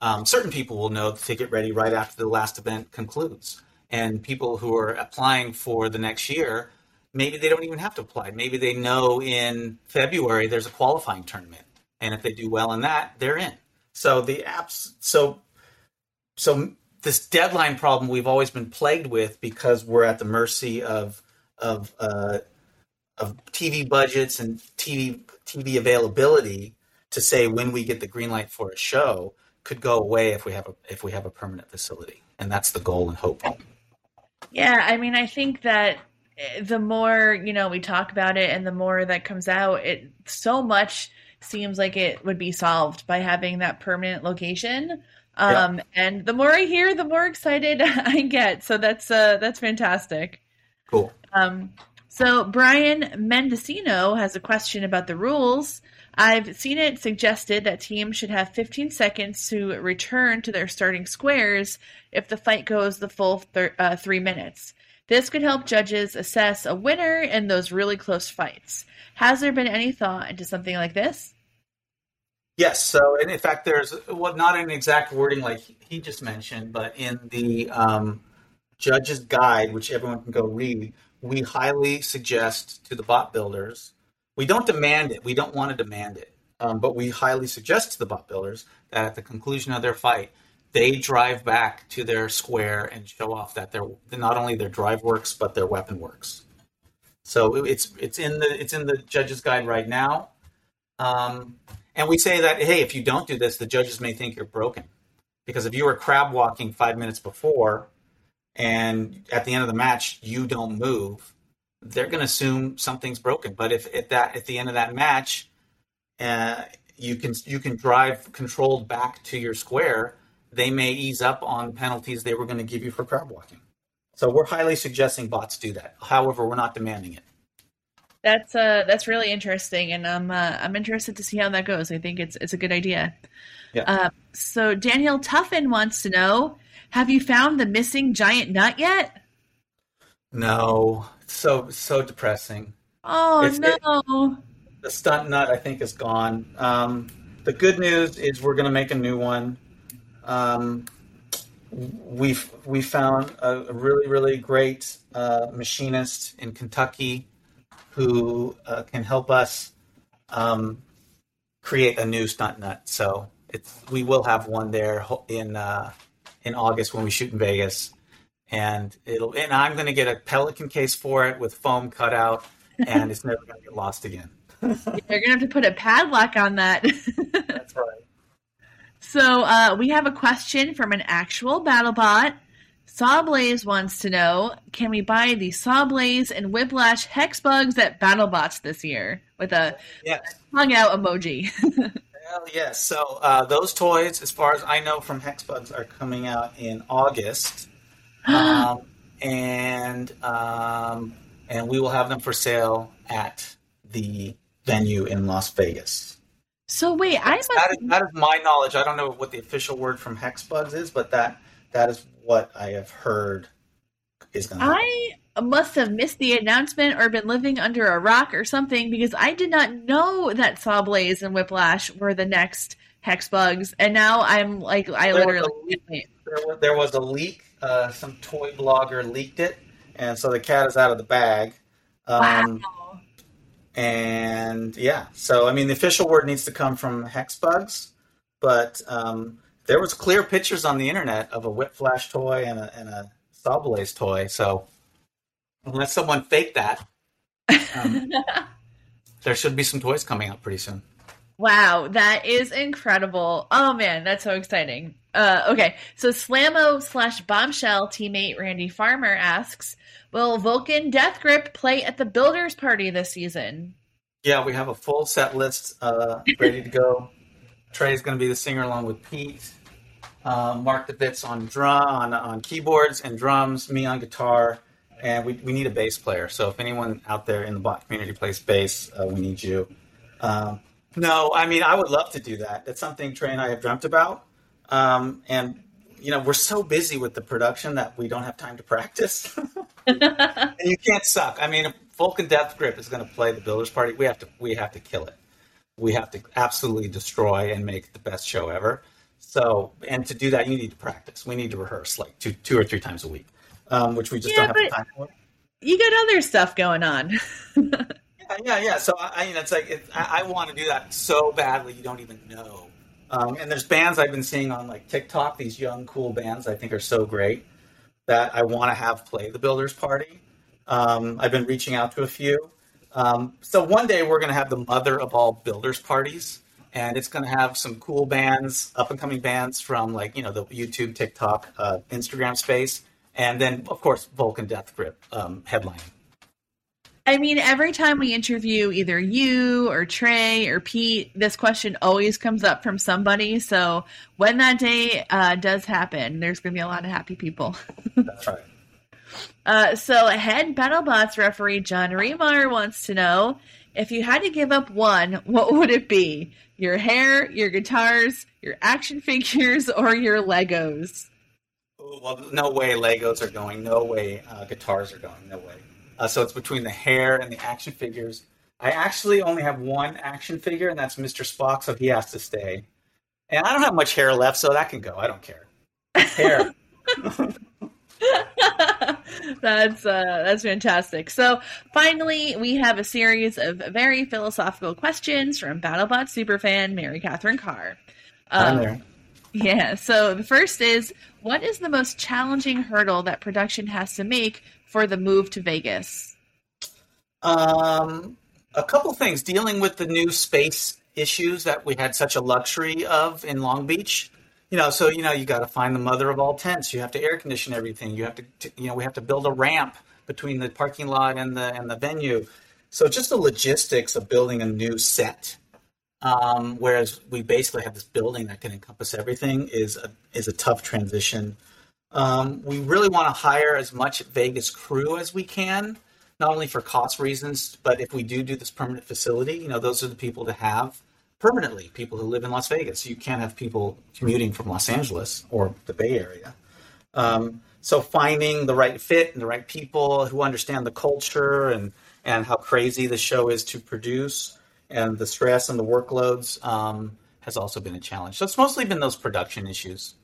Um, certain people will know to get ready right after the last event concludes, and people who are applying for the next year maybe they don't even have to apply. Maybe they know in February there's a qualifying tournament, and if they do well in that, they're in. So the apps, so so this deadline problem we've always been plagued with because we're at the mercy of of uh, of TV budgets and TV TV availability to say when we get the green light for a show could go away if we have a if we have a permanent facility, and that's the goal and hope. Yeah, I mean, I think that the more you know we talk about it and the more that comes out it so much seems like it would be solved by having that permanent location. Um, and the more i hear the more excited i get. So that's uh that's fantastic. Cool. Um so brian mendocino has a question about the rules i've seen it suggested that teams should have 15 seconds to return to their starting squares if the fight goes the full thir- uh, three minutes This could help judges assess a winner in those really close fights. Has there been any thought into something like this? Yes. So, and in fact, there's well, not an exact wording like he just mentioned, but in the um, judge's guide, which everyone can go read, we highly suggest to the bot builders. We don't demand it. We don't want to demand it, um, but we highly suggest to the bot builders that at the conclusion of their fight, they drive back to their square and show off that their not only their drive works but their weapon works. So it's it's in the it's in the judge's guide right now. Um, and we say that, hey, if you don't do this, the judges may think you're broken. Because if you were crab walking five minutes before and at the end of the match you don't move, they're going to assume something's broken. But if at that at the end of that match, uh, you can you can drive controlled back to your square, they may ease up on penalties they were going to give you for crab walking. So we're highly suggesting bots do that. However, we're not demanding it. That's uh that's really interesting, and I'm uh, I'm interested to see how that goes. I think it's it's a good idea. Yeah. Uh, so Daniel Tuffin wants to know: Have you found the missing giant nut yet? No, it's so so depressing. Oh It's- no! The stunt nut, I think, is gone. Um, the good news is we're going to make a new one. Um, we've we found a, a really really great uh, machinist in Kentucky who uh, can help us um, create a new stunt nut. So it's we will have one there in uh, in August when we shoot in Vegas, and it'll and I'm going to get a Pelican case for it with foam cut out, and it's never going to get lost again. You're gonna have to put a padlock on that. That's right. so uh, we have a question from an actual BattleBot. Sawblaze wants to know: Can we buy the Sawblaze and Whiplash Hexbugs at BattleBots this year with a Yes. hung out emoji? Hell yes. So uh, those toys, as far as I know from Hexbugs, are coming out in August, um, and um, and we will have them for sale at the venue in Las Vegas. so wait, I must That is, that is my knowledge. I don't know what the official word from Hexbugs is, but that that is what I have heard is going to. I must have missed the announcement or been living under a rock or something because I did not know that Sawblaze and Whiplash were the next Hexbugs, and now I'm like, I There literally leak. There was, there was a leak. Uh, some toy blogger leaked it, and so the cat is out of the bag. Um, wow. And yeah, so I mean, the official word needs to come from Hexbugs, but um, there was clear pictures on the internet of a whiplash toy and a, and a Sawblaze toy. So unless someone faked that, um, there should be some toys coming out pretty soon. Wow, that is incredible. Oh man, that's so exciting. Uh, okay, so Slamo slash Bombshell teammate Randy Farmer asks, "Will Vulcan Death Grip play at the Builders Party this season?" Yeah, we have a full set list uh, ready to go. Trey's going to be the singer along with Pete. Uh, Mark the Bits on drum on, on keyboards and drums, me on guitar, and we, we need a bass player. So if anyone out there in the bot community plays bass, uh, we need you. Um, no, I mean I would love to do that. That's something Trey and I have dreamt about. Um, and you know we're so busy with the production that we don't have time to practice. and you can't suck. I mean, Vulcan Death Grip is going to play the Builders Party, we have to we have to kill it. We have to absolutely destroy and make the best show ever. So, and to do that, you need to practice. We need to rehearse like two two or three times a week, um, which we just Yeah, don't have the time for. You got other stuff going on. Yeah, yeah, yeah. So I, I mean, it's like it, I, I want to do that so badly you don't even know. Um, and there's bands I've been seeing on like TikTok. These young, cool bands I think are so great that I want to have play the Builders Party. Um, I've been reaching out to a few. Um, so one day we're going to have the mother of all Builders parties, and it's going to have some cool bands, up and coming bands from like you know the YouTube, TikTok, uh, Instagram space, and then of course Vulcan Death Grip um, headlining. I mean, every time we interview either you or Trey or Pete, this question always comes up from somebody. So when that day uh, does happen, there's going to be a lot of happy people. That's right. Uh, so head BattleBots referee John Remar wants to know if you had to give up one, what would it be? Your hair, your guitars, your action figures, or your Legos? Well, no way Legos are going. No way uh, guitars are going. No way. Uh, so it's between the hair and the action figures. I actually only have one action figure, and that's Mr. Spock, so he has to stay. And I don't have much hair left, so that can go. I don't care. Hair. that's uh, that's fantastic. So finally, we have a series of very philosophical questions from BattleBot superfan Mary Catherine Carr. I'm there. Yeah. So the first is, what is the most challenging hurdle that production has to make for the move to Vegas? Um, a couple things dealing with the new space issues that we had such a luxury of in Long Beach. You know, so you know you got to find the mother of all tents. You have to air condition everything. You have to, you know, we have to build a ramp between the parking lot and the and the venue. So just the logistics of building a new set, um, whereas we basically have this building that can encompass everything, is a is a tough transition. Um, we really want to hire as much Vegas crew as we can, not only for cost reasons, but if we do do this permanent facility, you know, those are the people to have permanently. People who live in Las Vegas. You can't have people commuting from Los Angeles or the Bay Area. Um, so finding the right fit and the right people who understand the culture and and how crazy the show is to produce and the stress and the workloads um, has also been a challenge. So it's mostly been those production issues.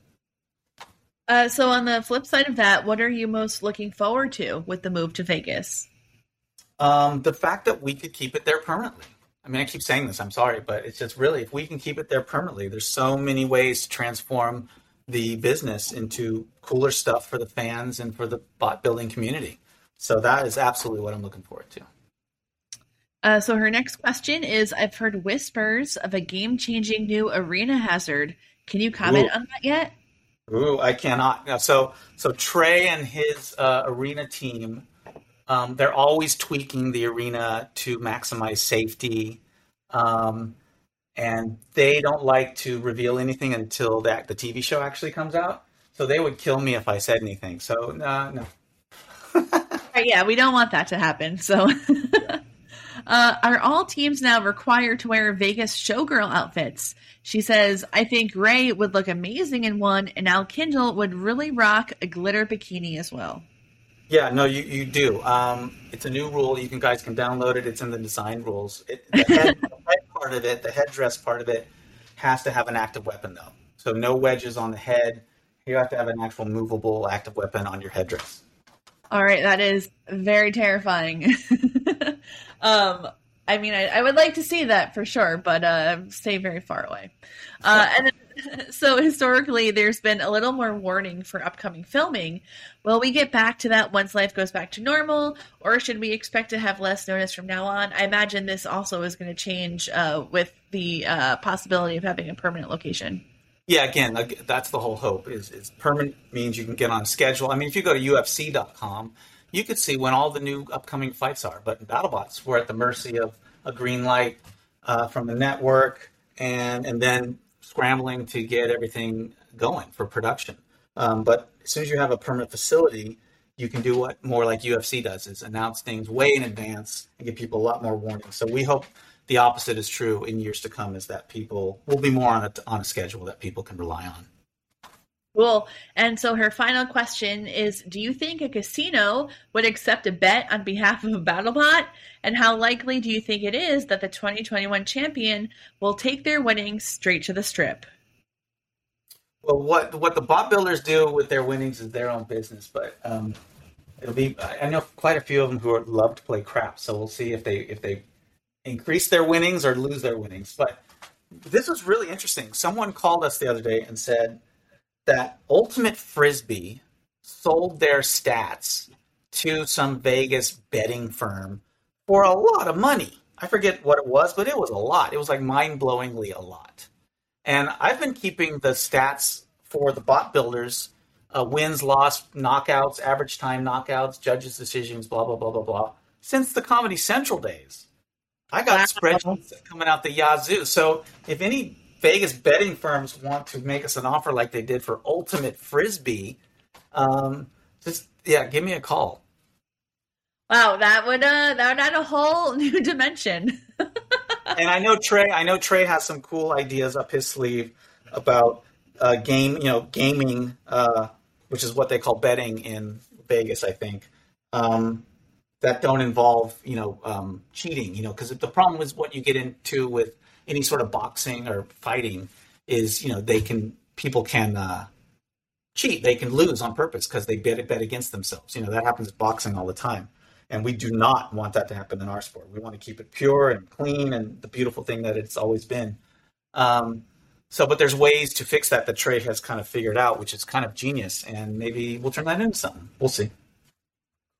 Uh, so on the flip side of that, what are you most looking forward to with the move to Vegas? Um, the fact that we could keep it there permanently. I mean, I keep saying this. I'm sorry, but it's just really if we can keep it there permanently. There's so many ways to transform the business into cooler stuff for the fans and for the bot building community. So that is absolutely what I'm looking forward to. Uh, so her next question is: I've heard whispers of a game-changing new arena hazard. Can you comment Ooh. on that yet? Ooh, I cannot. No, So, so Trey and his uh, arena team, um, they're always tweaking the arena to maximize safety, um, and they don't like to reveal anything until that the TV show actually comes out. So they would kill me if I said anything. So no, no. Right, yeah, we don't want that to happen. So, uh, are all teams now required to wear Vegas showgirl outfits? She says, I think Ray would look amazing in one, and Al Kindle would really rock a glitter bikini as well. Yeah, no, you, you do. Um, it's a new rule. You can guys can download it. It's in the design rules. It, the, head, the head part of it, the headdress part of it, has to have an active weapon though. So no wedges on the head. You have to have an actual movable active weapon on your headdress. All right, that is very terrifying. um, I mean, I, I would like to see that for sure, but uh, stay very far away. Uh, and then, so historically, there's been a little more warning for upcoming filming. Will we get back to that once life goes back to normal, or should we expect to have less notice from now on? I imagine this also is going to change uh, with the uh, possibility of having a permanent location. Yeah, again, that's the whole hope. Is is permanent means you can get on schedule. I mean, if you go to UFC.com, you could see when all the new upcoming fights are. But in BattleBots, we're at the mercy of a green light uh, from the network, and and then scrambling to get everything going for production. Um, but as soon as you have a permanent facility, you can do what more like UFC does: is announce things way in advance and give people a lot more warning. So we hope the opposite is true in years to come: is that people will be more on a on a schedule that people can rely on. Cool. And so her final question is Do you think a casino would accept a bet on behalf of a BattleBot? And how likely do you think it is that the 2021 champion will take their winnings straight to the strip? Well, what what the bot builders do with their winnings is their own business, but um, it'll be. I know quite a few of them who are, love to play crap, so we'll see if they if they increase their winnings or lose their winnings. But this was really interesting. Someone called us the other day and said that Ultimate Frisbee sold their stats to some Vegas betting firm for a lot of money. I forget what it was, but it was a lot. It was like mind blowingly a lot. And I've been keeping the stats for the bot builders uh, wins, loss, knockouts, average time knockouts, judges' decisions, blah, blah, blah, blah, blah, since the Comedy Central days. I got spreadsheets coming out the yazoo. So if any Vegas betting firms want to make us an offer like they did for Ultimate Frisbee, um, just, yeah, give me a call. Wow, that would uh that would add a whole new dimension. and I know Trey. I know Trey has some cool ideas up his sleeve about uh, game, you know, gaming uh, which is what they call betting in Vegas, I think. Um, that don't involve, you know, um, cheating. You know, because the problem is what you get into with any sort of boxing or fighting is, you know, they can people can uh, cheat. They can lose on purpose because they bet bet against themselves. You know, that happens in boxing all the time. And we do not want that to happen in our sport. We want to keep it pure and clean and the beautiful thing that it's always been. Um, so, but there's ways to fix that that Trey has kind of figured out, which is kind of genius. And maybe we'll turn that into something. We'll see.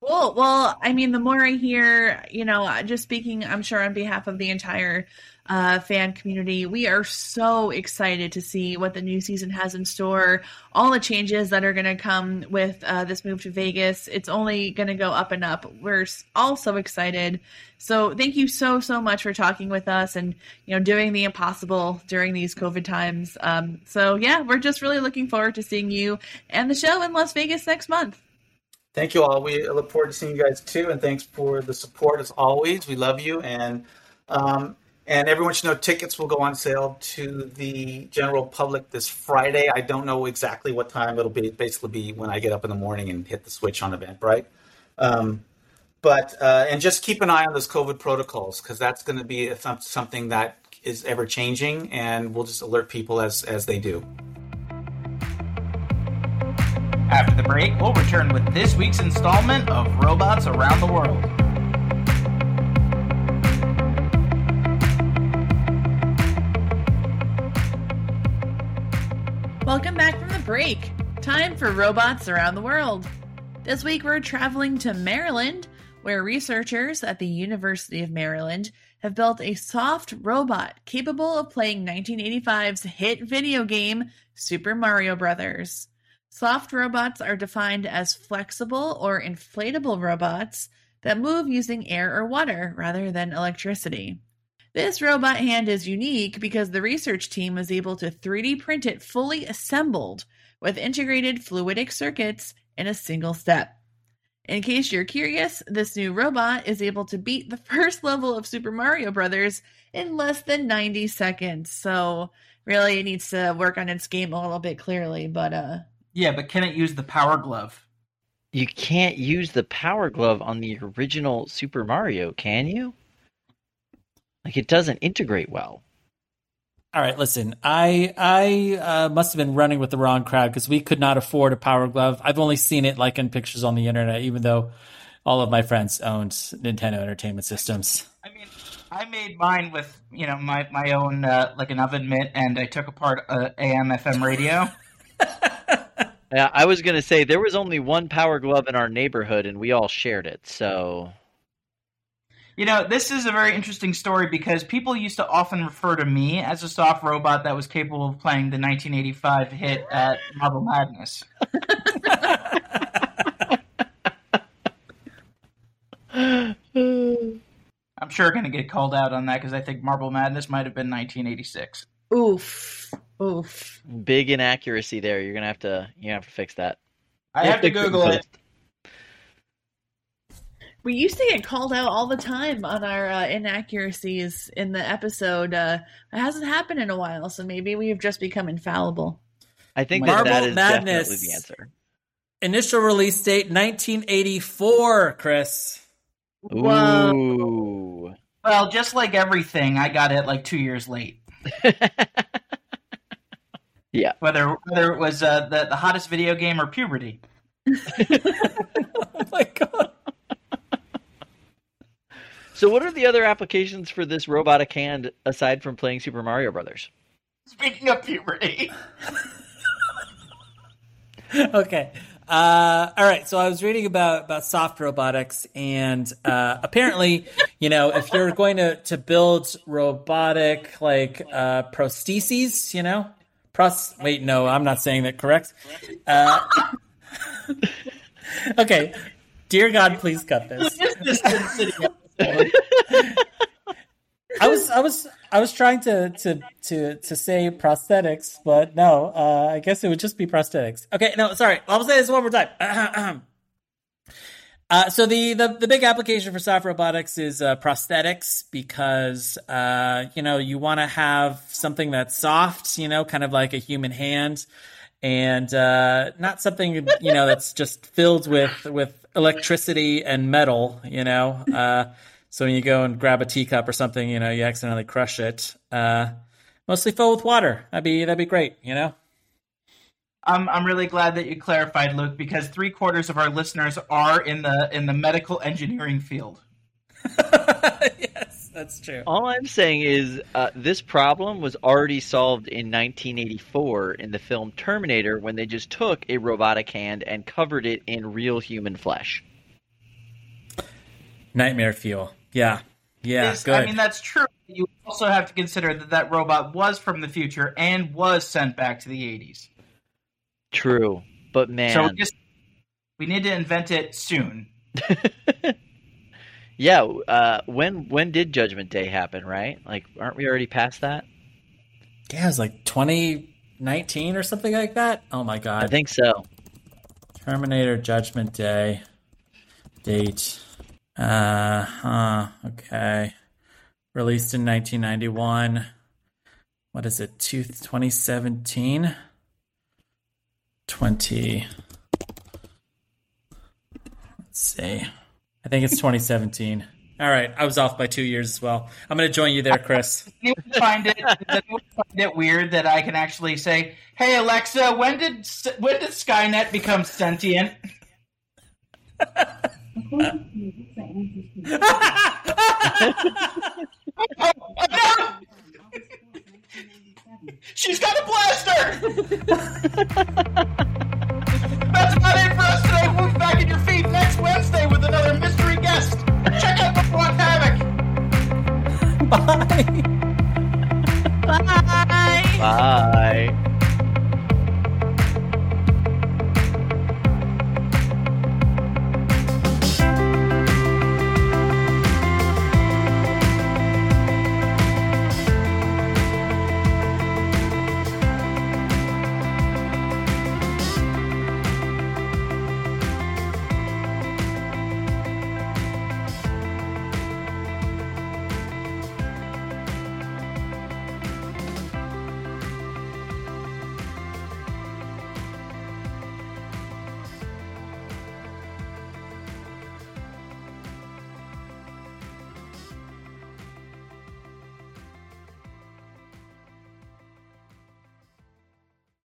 Cool. Well, I mean, the more I hear, you know, just speaking, I'm sure on behalf of the entire uh, fan community. We are so excited to see what the new season has in store, all the changes that are going to come with uh, this move to Vegas. It's only going to go up and up. We're all so excited. So thank you so so much for talking with us and you know doing the impossible during these COVID times. Um, so yeah, we're just really looking forward to seeing you and the show in Las Vegas next month. Thank you all. We look forward to seeing you guys too, and thanks for the support as always. We love you and. Um, and everyone should know tickets will go on sale to the general public this Friday. I don't know exactly what time it'll be. Basically, be when I get up in the morning and hit the switch on Eventbrite. Um, but uh, and just keep an eye on those COVID protocols because that's going to be something that is ever changing, and we'll just alert people as as they do. After the break, we'll return with this week's installment of Robots Around the World. Welcome back from the break. Time for robots around the world. This week we're traveling to Maryland, where researchers at the University of Maryland have built a soft robot capable of playing 1985's hit video game Super Mario Bros. Soft robots are defined as flexible or inflatable robots that move using air or water rather than electricity. This robot hand is unique because the research team was able to 3D print it fully assembled with integrated fluidic circuits in a single step. In case you're curious, this new robot is able to beat the first level of Super Mario Bros. in less than 90 seconds. So, really, it needs to work on its game a little bit clearly, but uh Yeah, but can it use the power glove? You can't use the power glove on the original Super Mario, can you? Like it doesn't integrate well. All right, listen. I I uh, must have been running with the wrong crowd because we could not afford a Power Glove. I've only seen it like in pictures on the internet, even though all of my friends owned Nintendo Entertainment Systems. I mean, I made mine with you know my my own uh, like an oven mitt, and I took apart a AM FM radio. yeah, I was gonna say there was only one Power Glove in our neighborhood, and we all shared it. So you know, this is a very interesting story because people used to often refer to me as a soft robot that was capable of playing the 1985 hit at Marble Madness. I'm sure going to get called out on that because I think Marble Madness might have been 1986. Oof, oof. Big inaccuracy there. You're gonna have to you have to fix that. I have to Google it. We used to get called out all the time on our uh, inaccuracies in the episode. Uh, it hasn't happened in a while, so maybe we've just become infallible. I think Marble that, that is Madness. definitely the answer. Initial release date 1984, Chris. Whoa. Ooh. Well, just like everything, I got it like two years late. yeah. Whether whether it was uh, the the hottest video game or puberty. oh my god. So, what are the other applications for this robotic hand aside from playing Super Mario Brothers? Speaking of puberty. okay. Uh, all right. So I was reading about about soft robotics, and uh, apparently, you know, if you're going to to build robotic like uh, prostheses, you know, pros. Wait, no, I'm not saying that correct. Uh, okay. Dear God, please cut this. I was I was I was trying to to to to say prosthetics, but no, uh, I guess it would just be prosthetics. Okay, no, sorry. I'll say this one more time. Uh, so the, the the big application for soft robotics is uh, prosthetics because uh, you know you want to have something that's soft, you know, kind of like a human hand, and uh, not something you know that's just filled with with electricity and metal. You know, uh, so when you go and grab a teacup or something, you know, you accidentally crush it. Uh, mostly filled with water. That'd be that'd be great. You know. I'm I'm really glad that you clarified, Luke, because three quarters of our listeners are in the in the medical engineering field. yes, that's true. All I'm saying is uh, this problem was already solved in 1984 in the film Terminator when they just took a robotic hand and covered it in real human flesh. Nightmare fuel. Yeah. Yeah, Is- good. I mean, that's true. You also have to consider that that robot was from the future and was sent back to the 80s. True, but man, So we just we need to invent it soon. yeah. Uh, when when did Judgment Day happen? Right? Like, aren't we already past that? yeah, it was like 2019 or something like that. Oh my god. I think so. Terminator Judgment Day date. Uh huh. Okay. Released in 1991. What is it? Two, 2017? 20. Let's see. I think it's 2017. All right. I was off by two years as well. I'm going to join you there, Chris. Anyone find it anyone find it weird that I can actually say, "Hey Alexa, when did when did Skynet become sentient?" Oh, oh, no! She's got a blaster! That's about it for back in your feed next Wednesday with another mystery guest. Check out the Rock Havoc. Bye. Bye. Bye.